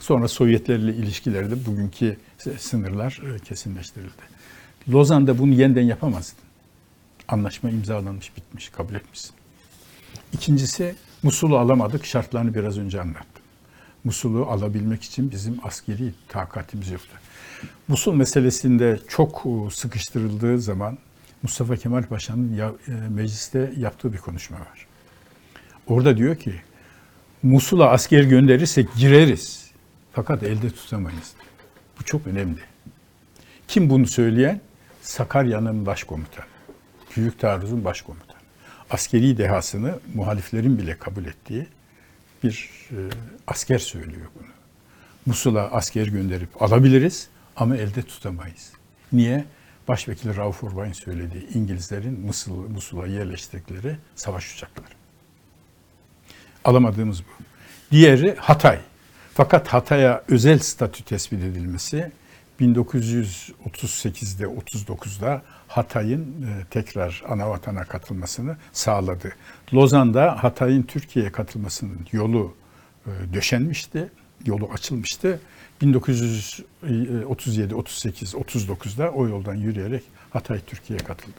Sonra Sovyetlerle ilişkilerde bugünkü sınırlar e, kesinleştirildi. Lozan'da bunu yeniden yapamazdın. Anlaşma imzalanmış, bitmiş, kabul etmişsin. İkincisi Musul'u alamadık. Şartlarını biraz önce anlattım. Musul'u alabilmek için bizim askeri takatimiz yoktu. Musul meselesinde çok e, sıkıştırıldığı zaman Mustafa Kemal Paşa'nın e, mecliste yaptığı bir konuşma var. Orada diyor ki Musul'a asker gönderirsek gireriz. Fakat elde tutamayız. Bu çok önemli. Kim bunu söyleyen? Sakarya'nın başkomutanı. Büyük taarruzun başkomutanı. Askeri dehasını muhaliflerin bile kabul ettiği bir e, asker söylüyor bunu. Musul'a asker gönderip alabiliriz ama elde tutamayız. Niye? Başvekili Rauf Orbay'ın söylediği İngilizlerin Musul, Musul'a yerleştirdikleri savaş uçakları. Alamadığımız bu. Diğeri Hatay. Fakat Hatay'a özel statü tespit edilmesi 1938'de 39'da Hatay'ın e, tekrar ana vatana katılmasını sağladı. Lozan'da Hatay'ın Türkiye'ye katılmasının yolu e, döşenmişti, yolu açılmıştı. 1937, 38, 39'da o yoldan yürüyerek Hatay Türkiye'ye katıldı.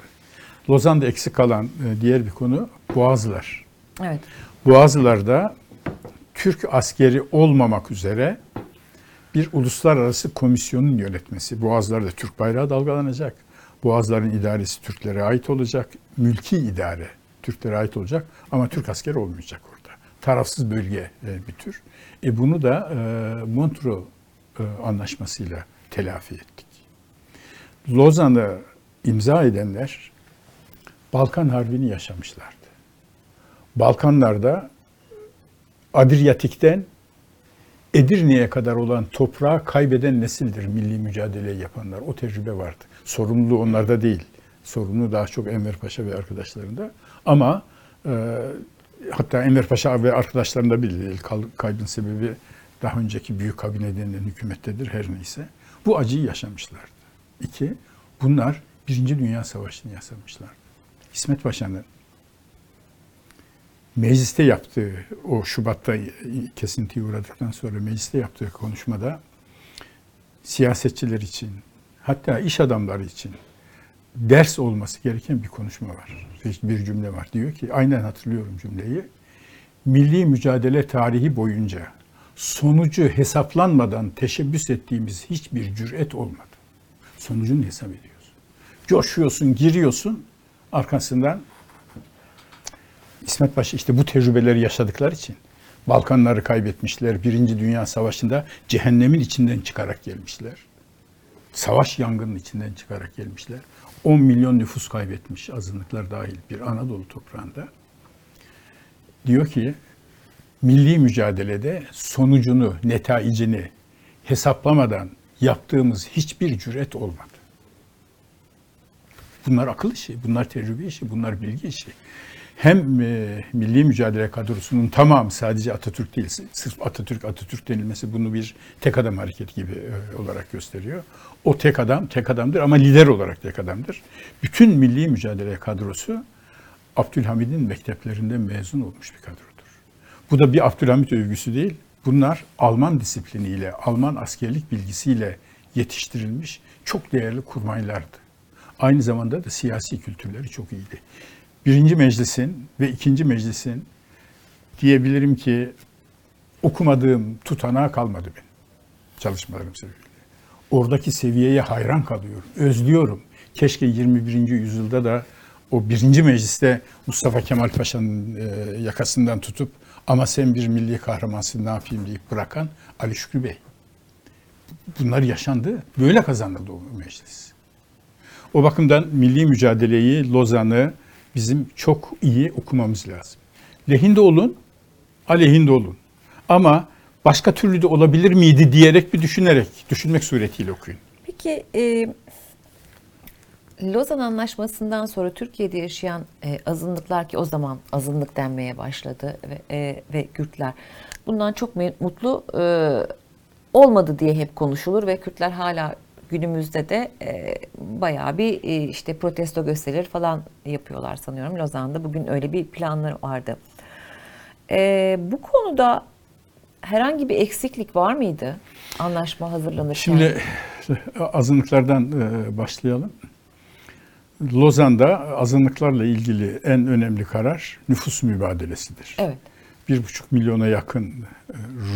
Lozan'da eksik kalan e, diğer bir konu Boğazlar. Evet. Boğazlar'da Türk askeri olmamak üzere bir uluslararası komisyonun yönetmesi. Boğazlar'da Türk bayrağı dalgalanacak. Boğazların idaresi Türklere ait olacak. Mülki idare Türklere ait olacak ama Türk askeri olmayacak orada. Tarafsız bölge e, bir tür. E bunu da e, Montreux e, anlaşmasıyla telafi ettik. Lozan'ı imza edenler Balkan Harbi'ni yaşamışlardı. Balkanlarda Adriyatik'ten Edirne'ye kadar olan toprağı kaybeden nesildir milli mücadele yapanlar. O tecrübe vardı. Sorumluluğu onlarda değil. Sorumluluğu daha çok Enver Paşa ve arkadaşlarında. Ama e, hatta Enver Paşa ve arkadaşlarında bile. Kaybın sebebi daha önceki büyük kabine denilen hükümettedir her neyse. Bu acıyı yaşamışlardı. İki, bunlar Birinci Dünya Savaşı'nı yaşamışlardı. İsmet Paşa'nın mecliste yaptığı, o Şubat'ta kesintiye uğradıktan sonra mecliste yaptığı konuşmada siyasetçiler için, hatta iş adamları için ders olması gereken bir konuşma var. Bir cümle var. Diyor ki, aynen hatırlıyorum cümleyi. Milli mücadele tarihi boyunca sonucu hesaplanmadan teşebbüs ettiğimiz hiçbir cüret olmadı. Sonucunu hesap ediyorsun. Coşuyorsun, giriyorsun. Arkasından İsmet Paşa işte bu tecrübeleri yaşadıkları için Balkanları kaybetmişler. Birinci Dünya Savaşı'nda cehennemin içinden çıkarak gelmişler. Savaş yangının içinden çıkarak gelmişler. 10 milyon nüfus kaybetmiş azınlıklar dahil bir Anadolu toprağında. Diyor ki milli mücadelede sonucunu, netaicini hesaplamadan yaptığımız hiçbir cüret olmadı. Bunlar akıl işi, bunlar tecrübe işi, bunlar bilgi işi. Hem e, milli mücadele kadrosunun tamamı sadece Atatürk değil, sırf Atatürk Atatürk denilmesi bunu bir tek adam hareketi gibi e, olarak gösteriyor. O tek adam tek adamdır ama lider olarak tek adamdır. Bütün milli mücadele kadrosu Abdülhamid'in mekteplerinden mezun olmuş bir kadrodur. Bu da bir Abdülhamid övgüsü değil. Bunlar Alman disipliniyle, Alman askerlik bilgisiyle yetiştirilmiş çok değerli kurmaylardı. Aynı zamanda da siyasi kültürleri çok iyiydi. Birinci meclisin ve ikinci meclisin diyebilirim ki okumadığım tutanağı kalmadı benim çalışmalarım sebebiyle. Oradaki seviyeye hayran kalıyorum, özlüyorum. Keşke 21. yüzyılda da o birinci mecliste Mustafa Kemal Paşa'nın e, yakasından tutup ama sen bir milli kahramansın ne yapayım deyip bırakan Ali Şükrü Bey. Bunlar yaşandı. Böyle kazanıldı o meclis. O bakımdan milli mücadeleyi, Lozan'ı bizim çok iyi okumamız lazım. Lehinde olun, aleyhinde olun. Ama başka türlü de olabilir miydi diyerek bir düşünerek, düşünmek suretiyle okuyun. Peki e, Lozan Anlaşması'ndan sonra Türkiye'de yaşayan e, azınlıklar ki o zaman azınlık denmeye başladı ve, e, ve Kürtler bundan çok mutlu e, olmadı diye hep konuşulur ve Kürtler hala günümüzde de e, bayağı bir e, işte protesto gösterileri falan yapıyorlar sanıyorum Lozan'da. Bugün öyle bir planları vardı. E, bu konuda herhangi bir eksiklik var mıydı anlaşma hazırlanırken? Şimdi azınlıklardan e, başlayalım. Lozan'da azınlıklarla ilgili en önemli karar nüfus mübadelesidir. Evet. Bir buçuk milyona yakın e,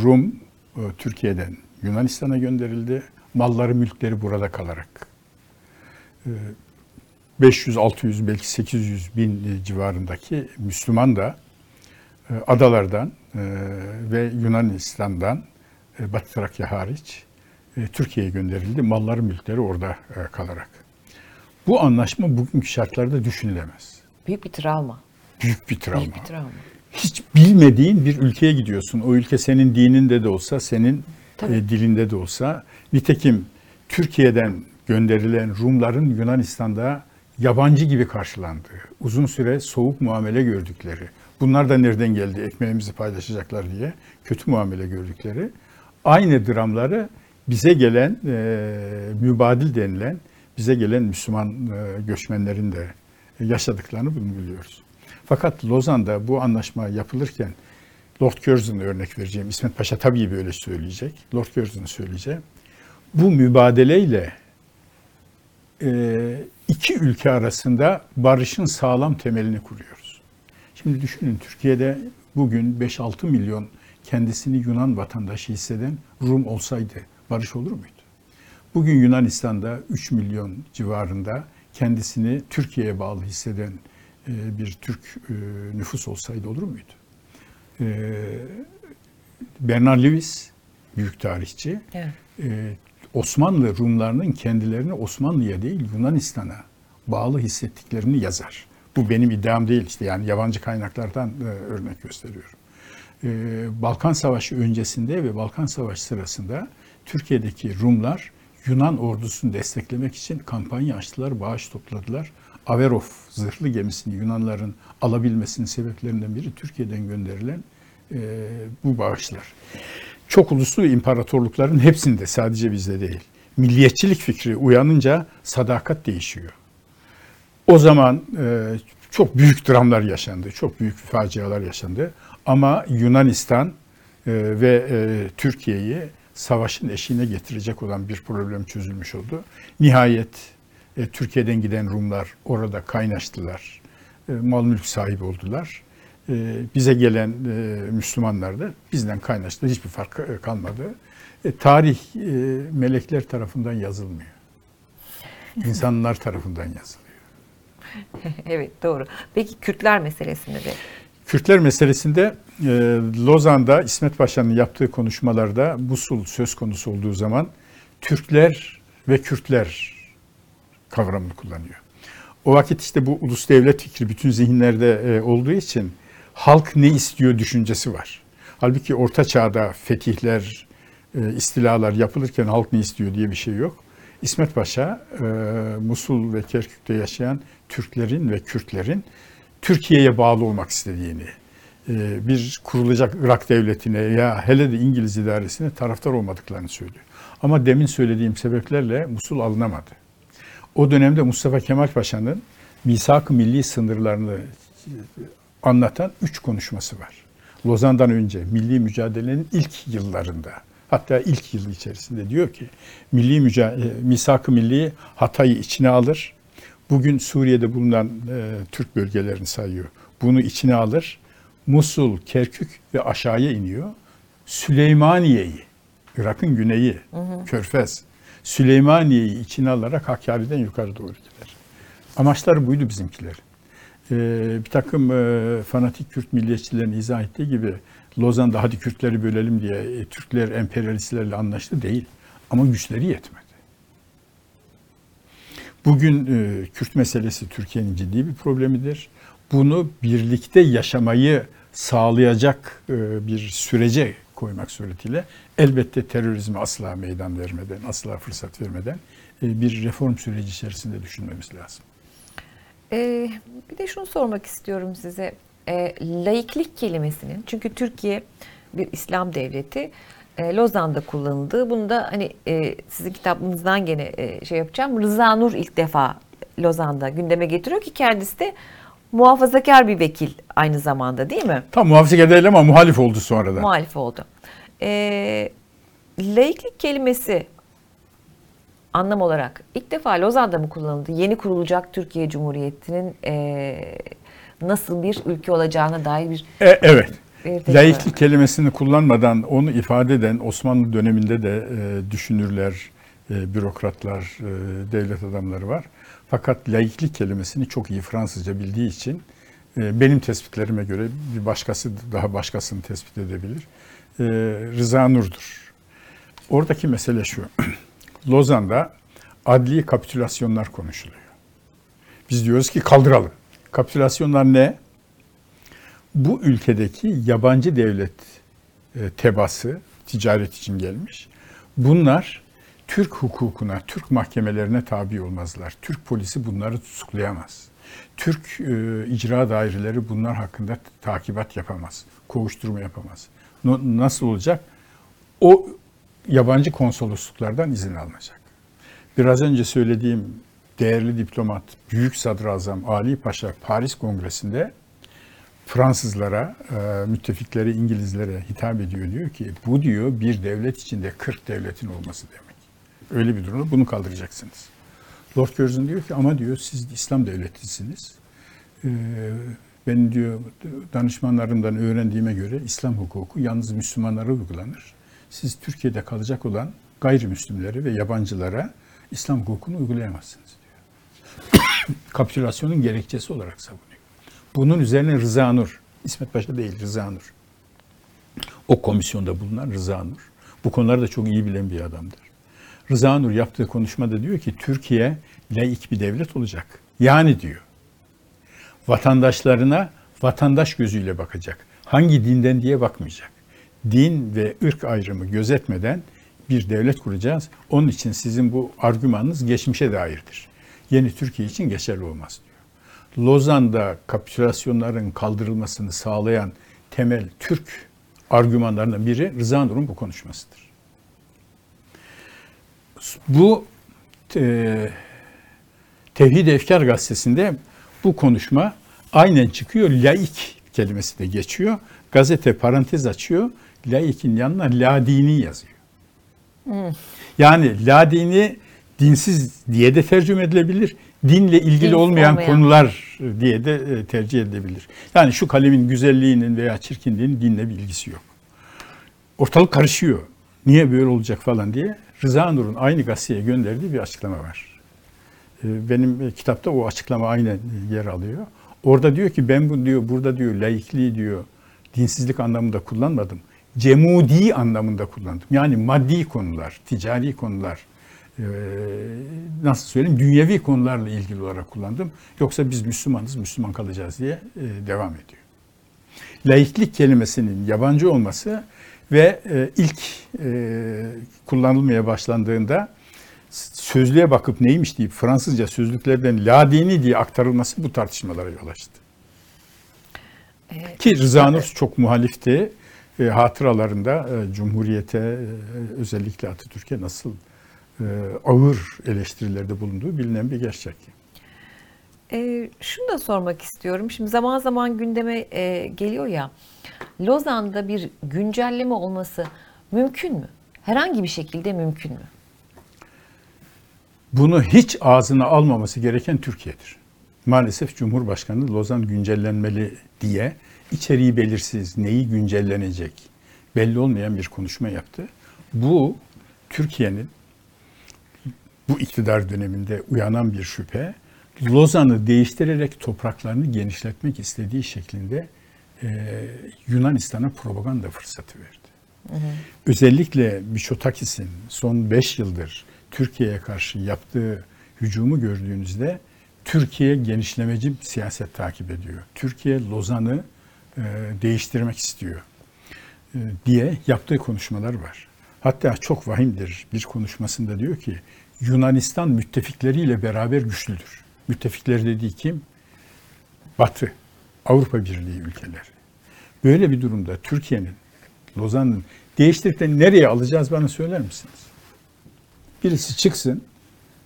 Rum e, Türkiye'den Yunanistan'a gönderildi. Malları, mülkleri burada kalarak. 500, 600, belki 800 bin civarındaki Müslüman da adalardan ve Yunanistan'dan Batı Trakya hariç Türkiye'ye gönderildi. Malları, mülkleri orada kalarak. Bu anlaşma bugünkü şartlarda düşünülemez. Büyük bir travma. Büyük bir travma. Büyük bir travma. Hiç bilmediğin bir ülkeye gidiyorsun. O ülke senin dininde de olsa, senin e, dilinde de olsa. Nitekim Türkiye'den gönderilen Rumların Yunanistan'da yabancı gibi karşılandığı, uzun süre soğuk muamele gördükleri, bunlar da nereden geldi ekmeğimizi paylaşacaklar diye kötü muamele gördükleri, aynı dramları bize gelen e, mübadil denilen bize gelen Müslüman e, göçmenlerin de yaşadıklarını bunu biliyoruz. Fakat Lozan'da bu anlaşma yapılırken Lord Curzon'a örnek vereceğim. İsmet Paşa tabii böyle söyleyecek. Lord Curzon'u söyleyeceğim. Bu mübadeleyle e, iki ülke arasında barışın sağlam temelini kuruyoruz. Şimdi düşünün Türkiye'de bugün 5-6 milyon kendisini Yunan vatandaşı hisseden Rum olsaydı barış olur muydu? Bugün Yunanistan'da 3 milyon civarında kendisini Türkiye'ye bağlı hisseden e, bir Türk e, nüfus olsaydı olur muydu? E, Bernard Lewis, büyük tarihçi, evet. Osmanlı Rumlarının kendilerini Osmanlı'ya değil Yunanistan'a bağlı hissettiklerini yazar. Bu benim iddiam değil işte yani yabancı kaynaklardan örnek gösteriyorum. Balkan Savaşı öncesinde ve Balkan Savaşı sırasında Türkiye'deki Rumlar Yunan ordusunu desteklemek için kampanya açtılar, bağış topladılar. Averov zırhlı gemisini Yunanların alabilmesinin sebeplerinden biri Türkiye'den gönderilen e, bu bağışlar. Çok uluslu imparatorlukların hepsinde sadece bizde değil. Milliyetçilik fikri uyanınca sadakat değişiyor. O zaman e, çok büyük dramlar yaşandı, çok büyük facialar yaşandı. Ama Yunanistan e, ve e, Türkiye'yi savaşın eşiğine getirecek olan bir problem çözülmüş oldu. Nihayet e, Türkiye'den giden Rumlar orada kaynaştılar. E, mal mülk sahibi oldular. E, bize gelen e, Müslümanlar da bizden kaynaştı. Hiçbir fark e, kalmadı. E, tarih melekler tarafından yazılmıyor. İnsanlar tarafından yazılıyor. evet doğru. Peki Kürtler meselesinde de Kürtler meselesinde Lozan'da İsmet Paşa'nın yaptığı konuşmalarda Musul söz konusu olduğu zaman Türkler ve Kürtler kavramını kullanıyor. O vakit işte bu ulus devlet fikri bütün zihinlerde olduğu için halk ne istiyor düşüncesi var. Halbuki orta çağda fetihler, e, istilalar yapılırken halk ne istiyor diye bir şey yok. İsmet Paşa e, Musul ve Kerkük'te yaşayan Türklerin ve Kürtlerin Türkiye'ye bağlı olmak istediğini, e, bir kurulacak Irak devletine ya hele de İngiliz idaresine taraftar olmadıklarını söylüyor. Ama demin söylediğim sebeplerle Musul alınamadı. O dönemde Mustafa Kemal Paşa'nın misak-ı milli sınırlarını anlatan üç konuşması var. Lozan'dan önce milli mücadelenin ilk yıllarında hatta ilk yıl içerisinde diyor ki milli mücadele, misak-ı milli Hatay'ı içine alır. Bugün Suriye'de bulunan e, Türk bölgelerini sayıyor. Bunu içine alır. Musul, Kerkük ve aşağıya iniyor. Süleymaniye'yi, Irak'ın güneyi, hı hı. Körfez, Süleymaniye'yi içine alarak Hakkari'den yukarı doğru gider. Amaçları buydu bizimkiler. Ee, bir takım e, fanatik Kürt milliyetçilerin izah ettiği gibi Lozan'da hadi Kürtleri bölelim diye e, Türkler emperyalistlerle anlaştı değil. Ama güçleri yetmedi. Bugün e, Kürt meselesi Türkiye'nin ciddi bir problemidir. Bunu birlikte yaşamayı sağlayacak bir sürece koymak suretiyle elbette terörizme asla meydan vermeden, asla fırsat vermeden bir reform süreci içerisinde düşünmemiz lazım. Ee, bir de şunu sormak istiyorum size. E, laiklik kelimesinin, çünkü Türkiye bir İslam devleti, e, Lozan'da kullanıldığı. Bunu da hani e, sizin kitabınızdan gene e, şey yapacağım. Rıza Nur ilk defa Lozan'da gündeme getiriyor ki kendisi de muhafazakar bir vekil aynı zamanda değil mi? Tam muhafazakar değil ama muhalif oldu sonradan. Muhalif oldu. E, laiklik kelimesi anlam olarak ilk defa Lozan'da mı kullanıldı? Yeni kurulacak Türkiye Cumhuriyeti'nin e, nasıl bir ülke olacağına dair bir... E, evet. Laiklik kelimesini kullanmadan onu ifade eden Osmanlı döneminde de e, düşünürler, e, bürokratlar, e, devlet adamları var. Fakat laiklik kelimesini çok iyi Fransızca bildiği için e, benim tespitlerime göre bir başkası daha başkasını tespit edebilir. E, Rıza Nur'dur. Oradaki mesele şu. Lozan'da adli kapitülasyonlar konuşuluyor. Biz diyoruz ki kaldıralım. Kapitülasyonlar ne? Bu ülkedeki yabancı devlet e, tebası ticaret için gelmiş. Bunlar Türk hukukuna, Türk mahkemelerine tabi olmazlar. Türk polisi bunları tutuklayamaz. Türk e, icra daireleri bunlar hakkında takibat yapamaz, kovuşturma yapamaz. No, nasıl olacak? O yabancı konsolosluklardan izin alınacak. Biraz önce söylediğim değerli diplomat, büyük sadrazam Ali Paşa Paris Kongresi'nde Fransızlara, e, müttefikleri İngilizlere hitap ediyor. Diyor ki bu diyor bir devlet içinde 40 devletin olması demek. Öyle bir durumda bunu kaldıracaksınız. Lord Curzon diyor ki ama diyor siz İslam devletisiniz. E, ben diyor danışmanlarımdan öğrendiğime göre İslam hukuku yalnız Müslümanlara uygulanır. Siz Türkiye'de kalacak olan gayrimüslimlere ve yabancılara İslam hukukunu uygulayamazsınız diyor. Kapitülasyonun gerekçesi olarak savunuyor. Bunun üzerine Rıza Nur, İsmet Paşa değil Rıza Nur. O komisyonda bulunan Rıza Nur. Bu konuları da çok iyi bilen bir adamdır. Rıza Nur yaptığı konuşmada diyor ki Türkiye laik bir devlet olacak. Yani diyor vatandaşlarına vatandaş gözüyle bakacak. Hangi dinden diye bakmayacak. Din ve ırk ayrımı gözetmeden bir devlet kuracağız. Onun için sizin bu argümanınız geçmişe dairdir. Yeni Türkiye için geçerli olmaz diyor. Lozan'da kapitülasyonların kaldırılmasını sağlayan temel Türk argümanlarından biri Rıza Nur'un bu konuşmasıdır. Bu e, Tevhid Efkar gazetesinde bu konuşma aynen çıkıyor. Laik kelimesi de geçiyor. Gazete parantez açıyor. Laikin yanına ladini yazıyor. Yani la dini dinsiz diye de tercüme edilebilir. Dinle ilgili Din olmayan, olmayan. konular diye de e, tercih edilebilir. Yani şu kalemin güzelliğinin veya çirkinliğinin dinle bir ilgisi yok. Ortalık karışıyor. Niye böyle olacak falan diye Rıza Nur'un aynı gazeteye gönderdiği bir açıklama var. E, Benim e, kitapta o açıklama aynen yer alıyor. Orada diyor ki ben bu diyor burada diyor laikliği diyor dinsizlik anlamında kullanmadım. Cemudi anlamında kullandım. Yani maddi konular, ticari konular, e, nasıl söyleyeyim dünyevi konularla ilgili olarak kullandım. Yoksa biz Müslümanız, Müslüman kalacağız diye e, devam ediyor. Laiklik kelimesinin yabancı olması ve e, ilk kullanılmaya başlandığında sözlüğe bakıp neymiş deyip Fransızca sözlüklerden ladini diye aktarılması bu tartışmalara yol açtı. Ki Rıza Nur çok muhalifti. E, hatıralarında e, Cumhuriyete e, özellikle Atatürk'e nasıl e, ağır eleştirilerde bulunduğu bilinen bir gerçek. E, şunu da sormak istiyorum. Şimdi zaman zaman gündeme e, geliyor ya. Lozan'da bir güncelleme olması mümkün mü? Herhangi bir şekilde mümkün mü? Bunu hiç ağzına almaması gereken Türkiye'dir. Maalesef Cumhurbaşkanı Lozan güncellenmeli diye içeriği belirsiz, neyi güncellenecek belli olmayan bir konuşma yaptı. Bu Türkiye'nin bu iktidar döneminde uyanan bir şüphe, Lozan'ı değiştirerek topraklarını genişletmek istediği şeklinde e, Yunanistan'a propaganda fırsatı verdi. Özellikle Miçotakis'in son 5 yıldır Türkiye'ye karşı yaptığı hücumu gördüğünüzde Türkiye genişlemeci siyaset takip ediyor. Türkiye Lozan'ı değiştirmek istiyor e, diye yaptığı konuşmalar var. Hatta çok vahimdir bir konuşmasında diyor ki Yunanistan müttefikleriyle beraber güçlüdür. Müttefikleri dediği kim? Batı, Avrupa Birliği ülkeleri. Böyle bir durumda Türkiye'nin Lozan'ın değiştirip de nereye alacağız bana söyler misiniz? Birisi çıksın.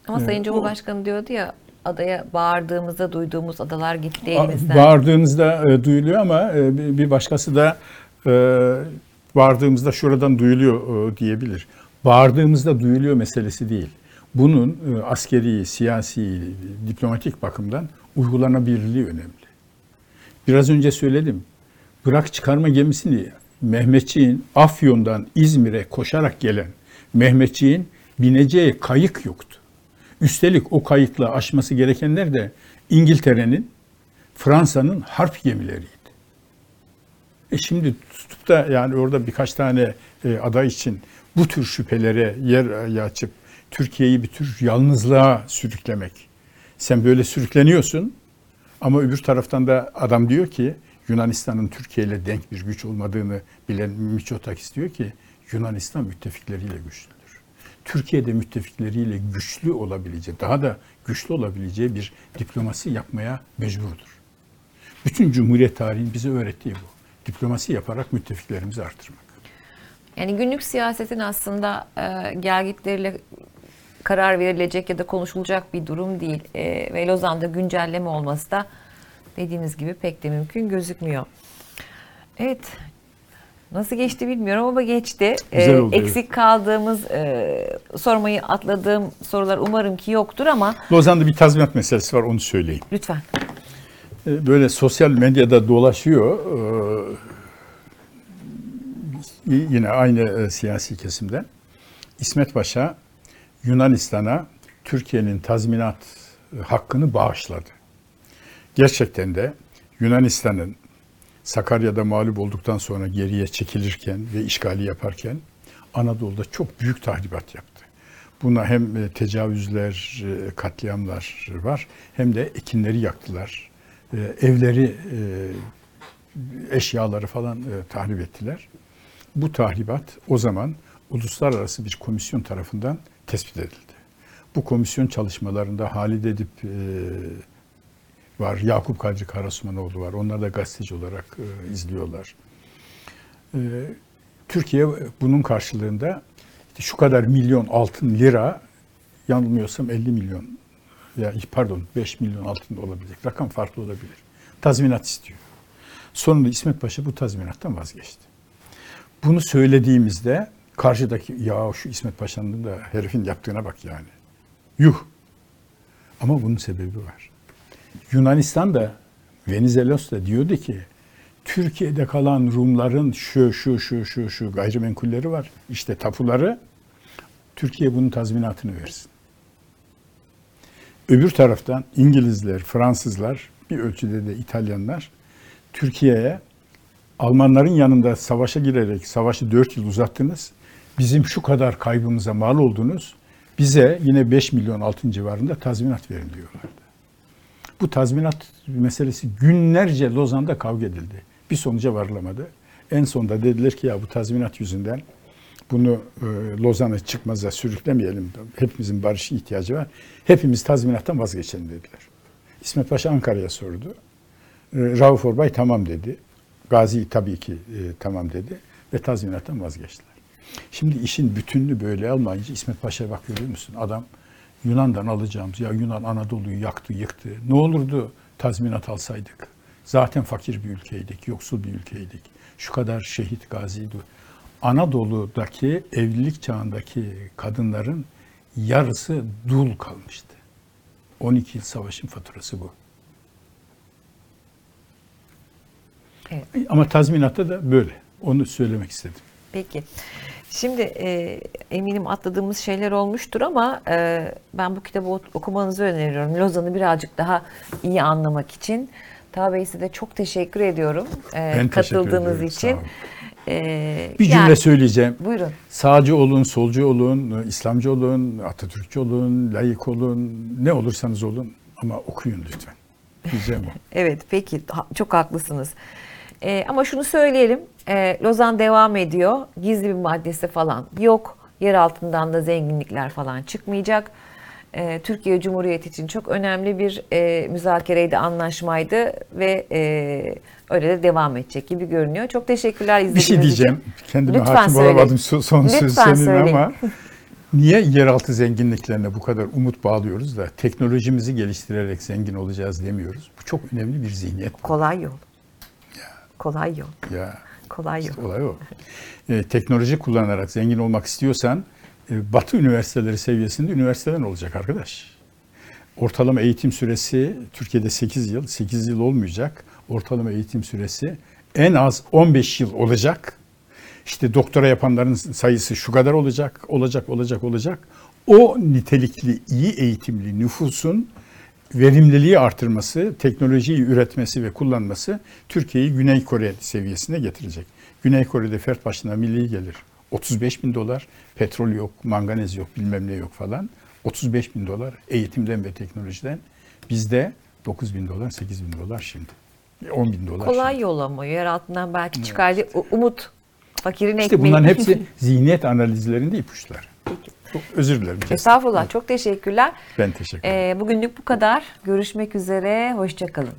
Ama Evet, Sayın o- Cumhurbaşkanı diyordu ya adaya bağırdığımızda duyduğumuz adalar gitti elimizden. Bağırdığınızda e, duyuluyor ama e, bir- bir başkası da e, bağırdığımızda şuradan duyuluyor e, diyebilir. Bağırdığımızda duyuluyor meselesi değil. Bunun e, askeri, siyasi, diplomatik bakımdan uygulanabilirliği önemli. Biraz önce söyledim. Bırak çıkarma gemisini Mehmetçiğin Afyon'dan İzmir'e koşarak gelen Mehmetçiğin bineceği kayık yoktu. Üstelik o kayıkla aşması gerekenler de İngiltere'nin, Fransa'nın harp gemileriydi. E şimdi tutup da yani orada birkaç tane e, aday için bu tür şüphelere yer e, açıp Türkiye'yi bir tür yalnızlığa sürüklemek. Sen böyle sürükleniyorsun ama öbür taraftan da adam diyor ki Yunanistan'ın Türkiye ile denk bir güç olmadığını bilen Miçotakis diyor ki Yunanistan müttefikleriyle güçlüdür. Türkiye'de müttefikleriyle güçlü olabileceği, daha da güçlü olabileceği bir diplomasi yapmaya mecburdur. Bütün Cumhuriyet tarihinin bize öğrettiği bu. Diplomasi yaparak müttefiklerimizi artırmak. Yani günlük siyasetin aslında e, gelgitleriyle karar verilecek ya da konuşulacak bir durum değil. E, ve Lozan'da güncelleme olması da dediğiniz gibi pek de mümkün gözükmüyor. Evet. Nasıl geçti bilmiyorum ama geçti. Güzel E, oldu, evet. eksik kaldığımız, e, sormayı atladığım sorular umarım ki yoktur ama Lozan'da bir tazminat meselesi var onu söyleyeyim. lütfen. E, Böyle sosyal medyada dolaşıyor. e, Yine aynı e, siyasi kesimden. İsmet Paşa Yunanistan'a Türkiye'nin tazminat e, hakkını bağışladı. Gerçekten de Yunanistan'ın Sakarya'da mağlup olduktan sonra geriye çekilirken ve işgali yaparken Anadolu'da çok büyük tahribat yaptı. Buna hem e, tecavüzler, e, katliamlar var hem de ekinleri yaktılar. E, Evleri, eşyaları falan tahrip ettiler. Bu tahribat o zaman uluslararası bir komisyon tarafından tespit edildi. Bu komisyon çalışmalarında Halide Edip var, Yakup Kadri Karasumanoğlu var. Onlar da gazeteci olarak e, izliyorlar. E, Türkiye bunun karşılığında işte şu kadar milyon altın lira, yanılmıyorsam 50 milyon, ya pardon 5 milyon altın olabilir. Rakam farklı olabilir. Tazminat istiyor. Sonunda İsmet Paşa bu tazminattan vazgeçti. Bunu söylediğimizde Karşıdaki ya şu İsmet Paşa'nın da herifin yaptığına bak yani. Yuh. Ama bunun sebebi var. Yunanistan da Venizelos da diyordu ki Türkiye'de kalan Rumların şu şu şu şu şu gayrimenkulleri var. İşte tapuları Türkiye bunun tazminatını versin. Öbür taraftan İngilizler, Fransızlar, bir ölçüde de İtalyanlar Türkiye'ye Almanların yanında savaşa girerek savaşı 4 yıl uzattınız. Bizim şu kadar kaybımıza mal oldunuz. Bize yine 5 milyon altın civarında tazminat verin diyorlardı. Bu tazminat meselesi günlerce Lozan'da kavga edildi. Bir sonuca varılamadı. En sonunda dediler ki ya bu tazminat yüzünden bunu e, Lozan'a çıkmaza sürüklemeyelim. Hepimizin barışa ihtiyacı var. Hepimiz tazminattan vazgeçelim dediler. İsmet Paşa Ankara'ya sordu. E, Rauf Orbay tamam dedi. Gazi tabii ki e, tamam dedi ve tazminattan vazgeçtiler. Şimdi işin bütününü böyle almayınca İsmet Paşa'ya bak görüyor musun? Adam Yunan'dan alacağımız ya Yunan Anadolu'yu yaktı yıktı. Ne olurdu tazminat alsaydık? Zaten fakir bir ülkeydik, yoksul bir ülkeydik. Şu kadar şehit gaziydi. Anadolu'daki evlilik çağındaki kadınların yarısı dul kalmıştı. 12 yıl savaşın faturası bu. Evet. Ama tazminatta da böyle. Onu söylemek istedim. Peki. Şimdi e, eminim atladığımız şeyler olmuştur ama e, ben bu kitabı ok- okumanızı öneriyorum. Lozan'ı birazcık daha iyi anlamak için. Size de çok teşekkür ediyorum e, Ben teşekkür katıldığınız ediyorum, için. sağ olun. E, Bir cümle yani- söyleyeceğim. Buyurun. Sağcı olun, solcu olun, İslamcı olun, Atatürkçü olun, layık olun, ne olursanız olun ama okuyun lütfen. Diyeceğim o. Evet peki çok haklısınız. Ee, ama şunu söyleyelim. e, Lozan devam ediyor. Gizli bir maddesi falan yok. Yer altından da zenginlikler falan çıkmayacak. Ee, Türkiye Cumhuriyeti için çok önemli bir e, müzakereydi, anlaşmaydı ve e, öyle de devam edecek gibi görünüyor. Çok teşekkürler Bir izlediğiniz şey diyeceğim. için. Kendime Lütfen hakim söyleyin. olamadım so- son söz senin ama niye yeraltı zenginliklerine bu kadar umut bağlıyoruz da teknolojimizi geliştirerek zengin olacağız demiyoruz. Bu çok önemli bir zihniyet. Kolay yol. Kolay yol. Ya Kolay yol. olay o. E, teknoloji kullanarak zengin olmak istiyorsan e, Batı üniversiteleri seviyesinde üniversiteden olacak arkadaş. Ortalama eğitim süresi Türkiye'de 8 yıl, 8 yıl olmayacak. Ortalama eğitim süresi en az 15 yıl olacak. İşte doktora yapanların sayısı şu kadar olacak, olacak, olacak, olacak. O nitelikli, iyi eğitimli nüfusun verimliliği artırması, teknolojiyi üretmesi ve kullanması Türkiye'yi Güney Kore seviyesine getirecek. Güney Kore'de fert başına milli gelir 35 bin dolar, petrol yok, manganez yok, bilmem ne yok falan. 35 bin dolar eğitimden ve teknolojiden. Bizde 9 bin dolar, 8 bin dolar şimdi. 10 bin dolar Kolay şimdi. yol ama yer altından belki çıkardı. umut. Fakirin İşte ekmeği. bunların hepsi zihniyet analizlerinde ipuçları. Çok özür dilerim. kestim. Estağfurullah. Çok teşekkürler. Ben teşekkür ederim. Ee, bugünlük bu kadar. Görüşmek üzere. Hoşçakalın.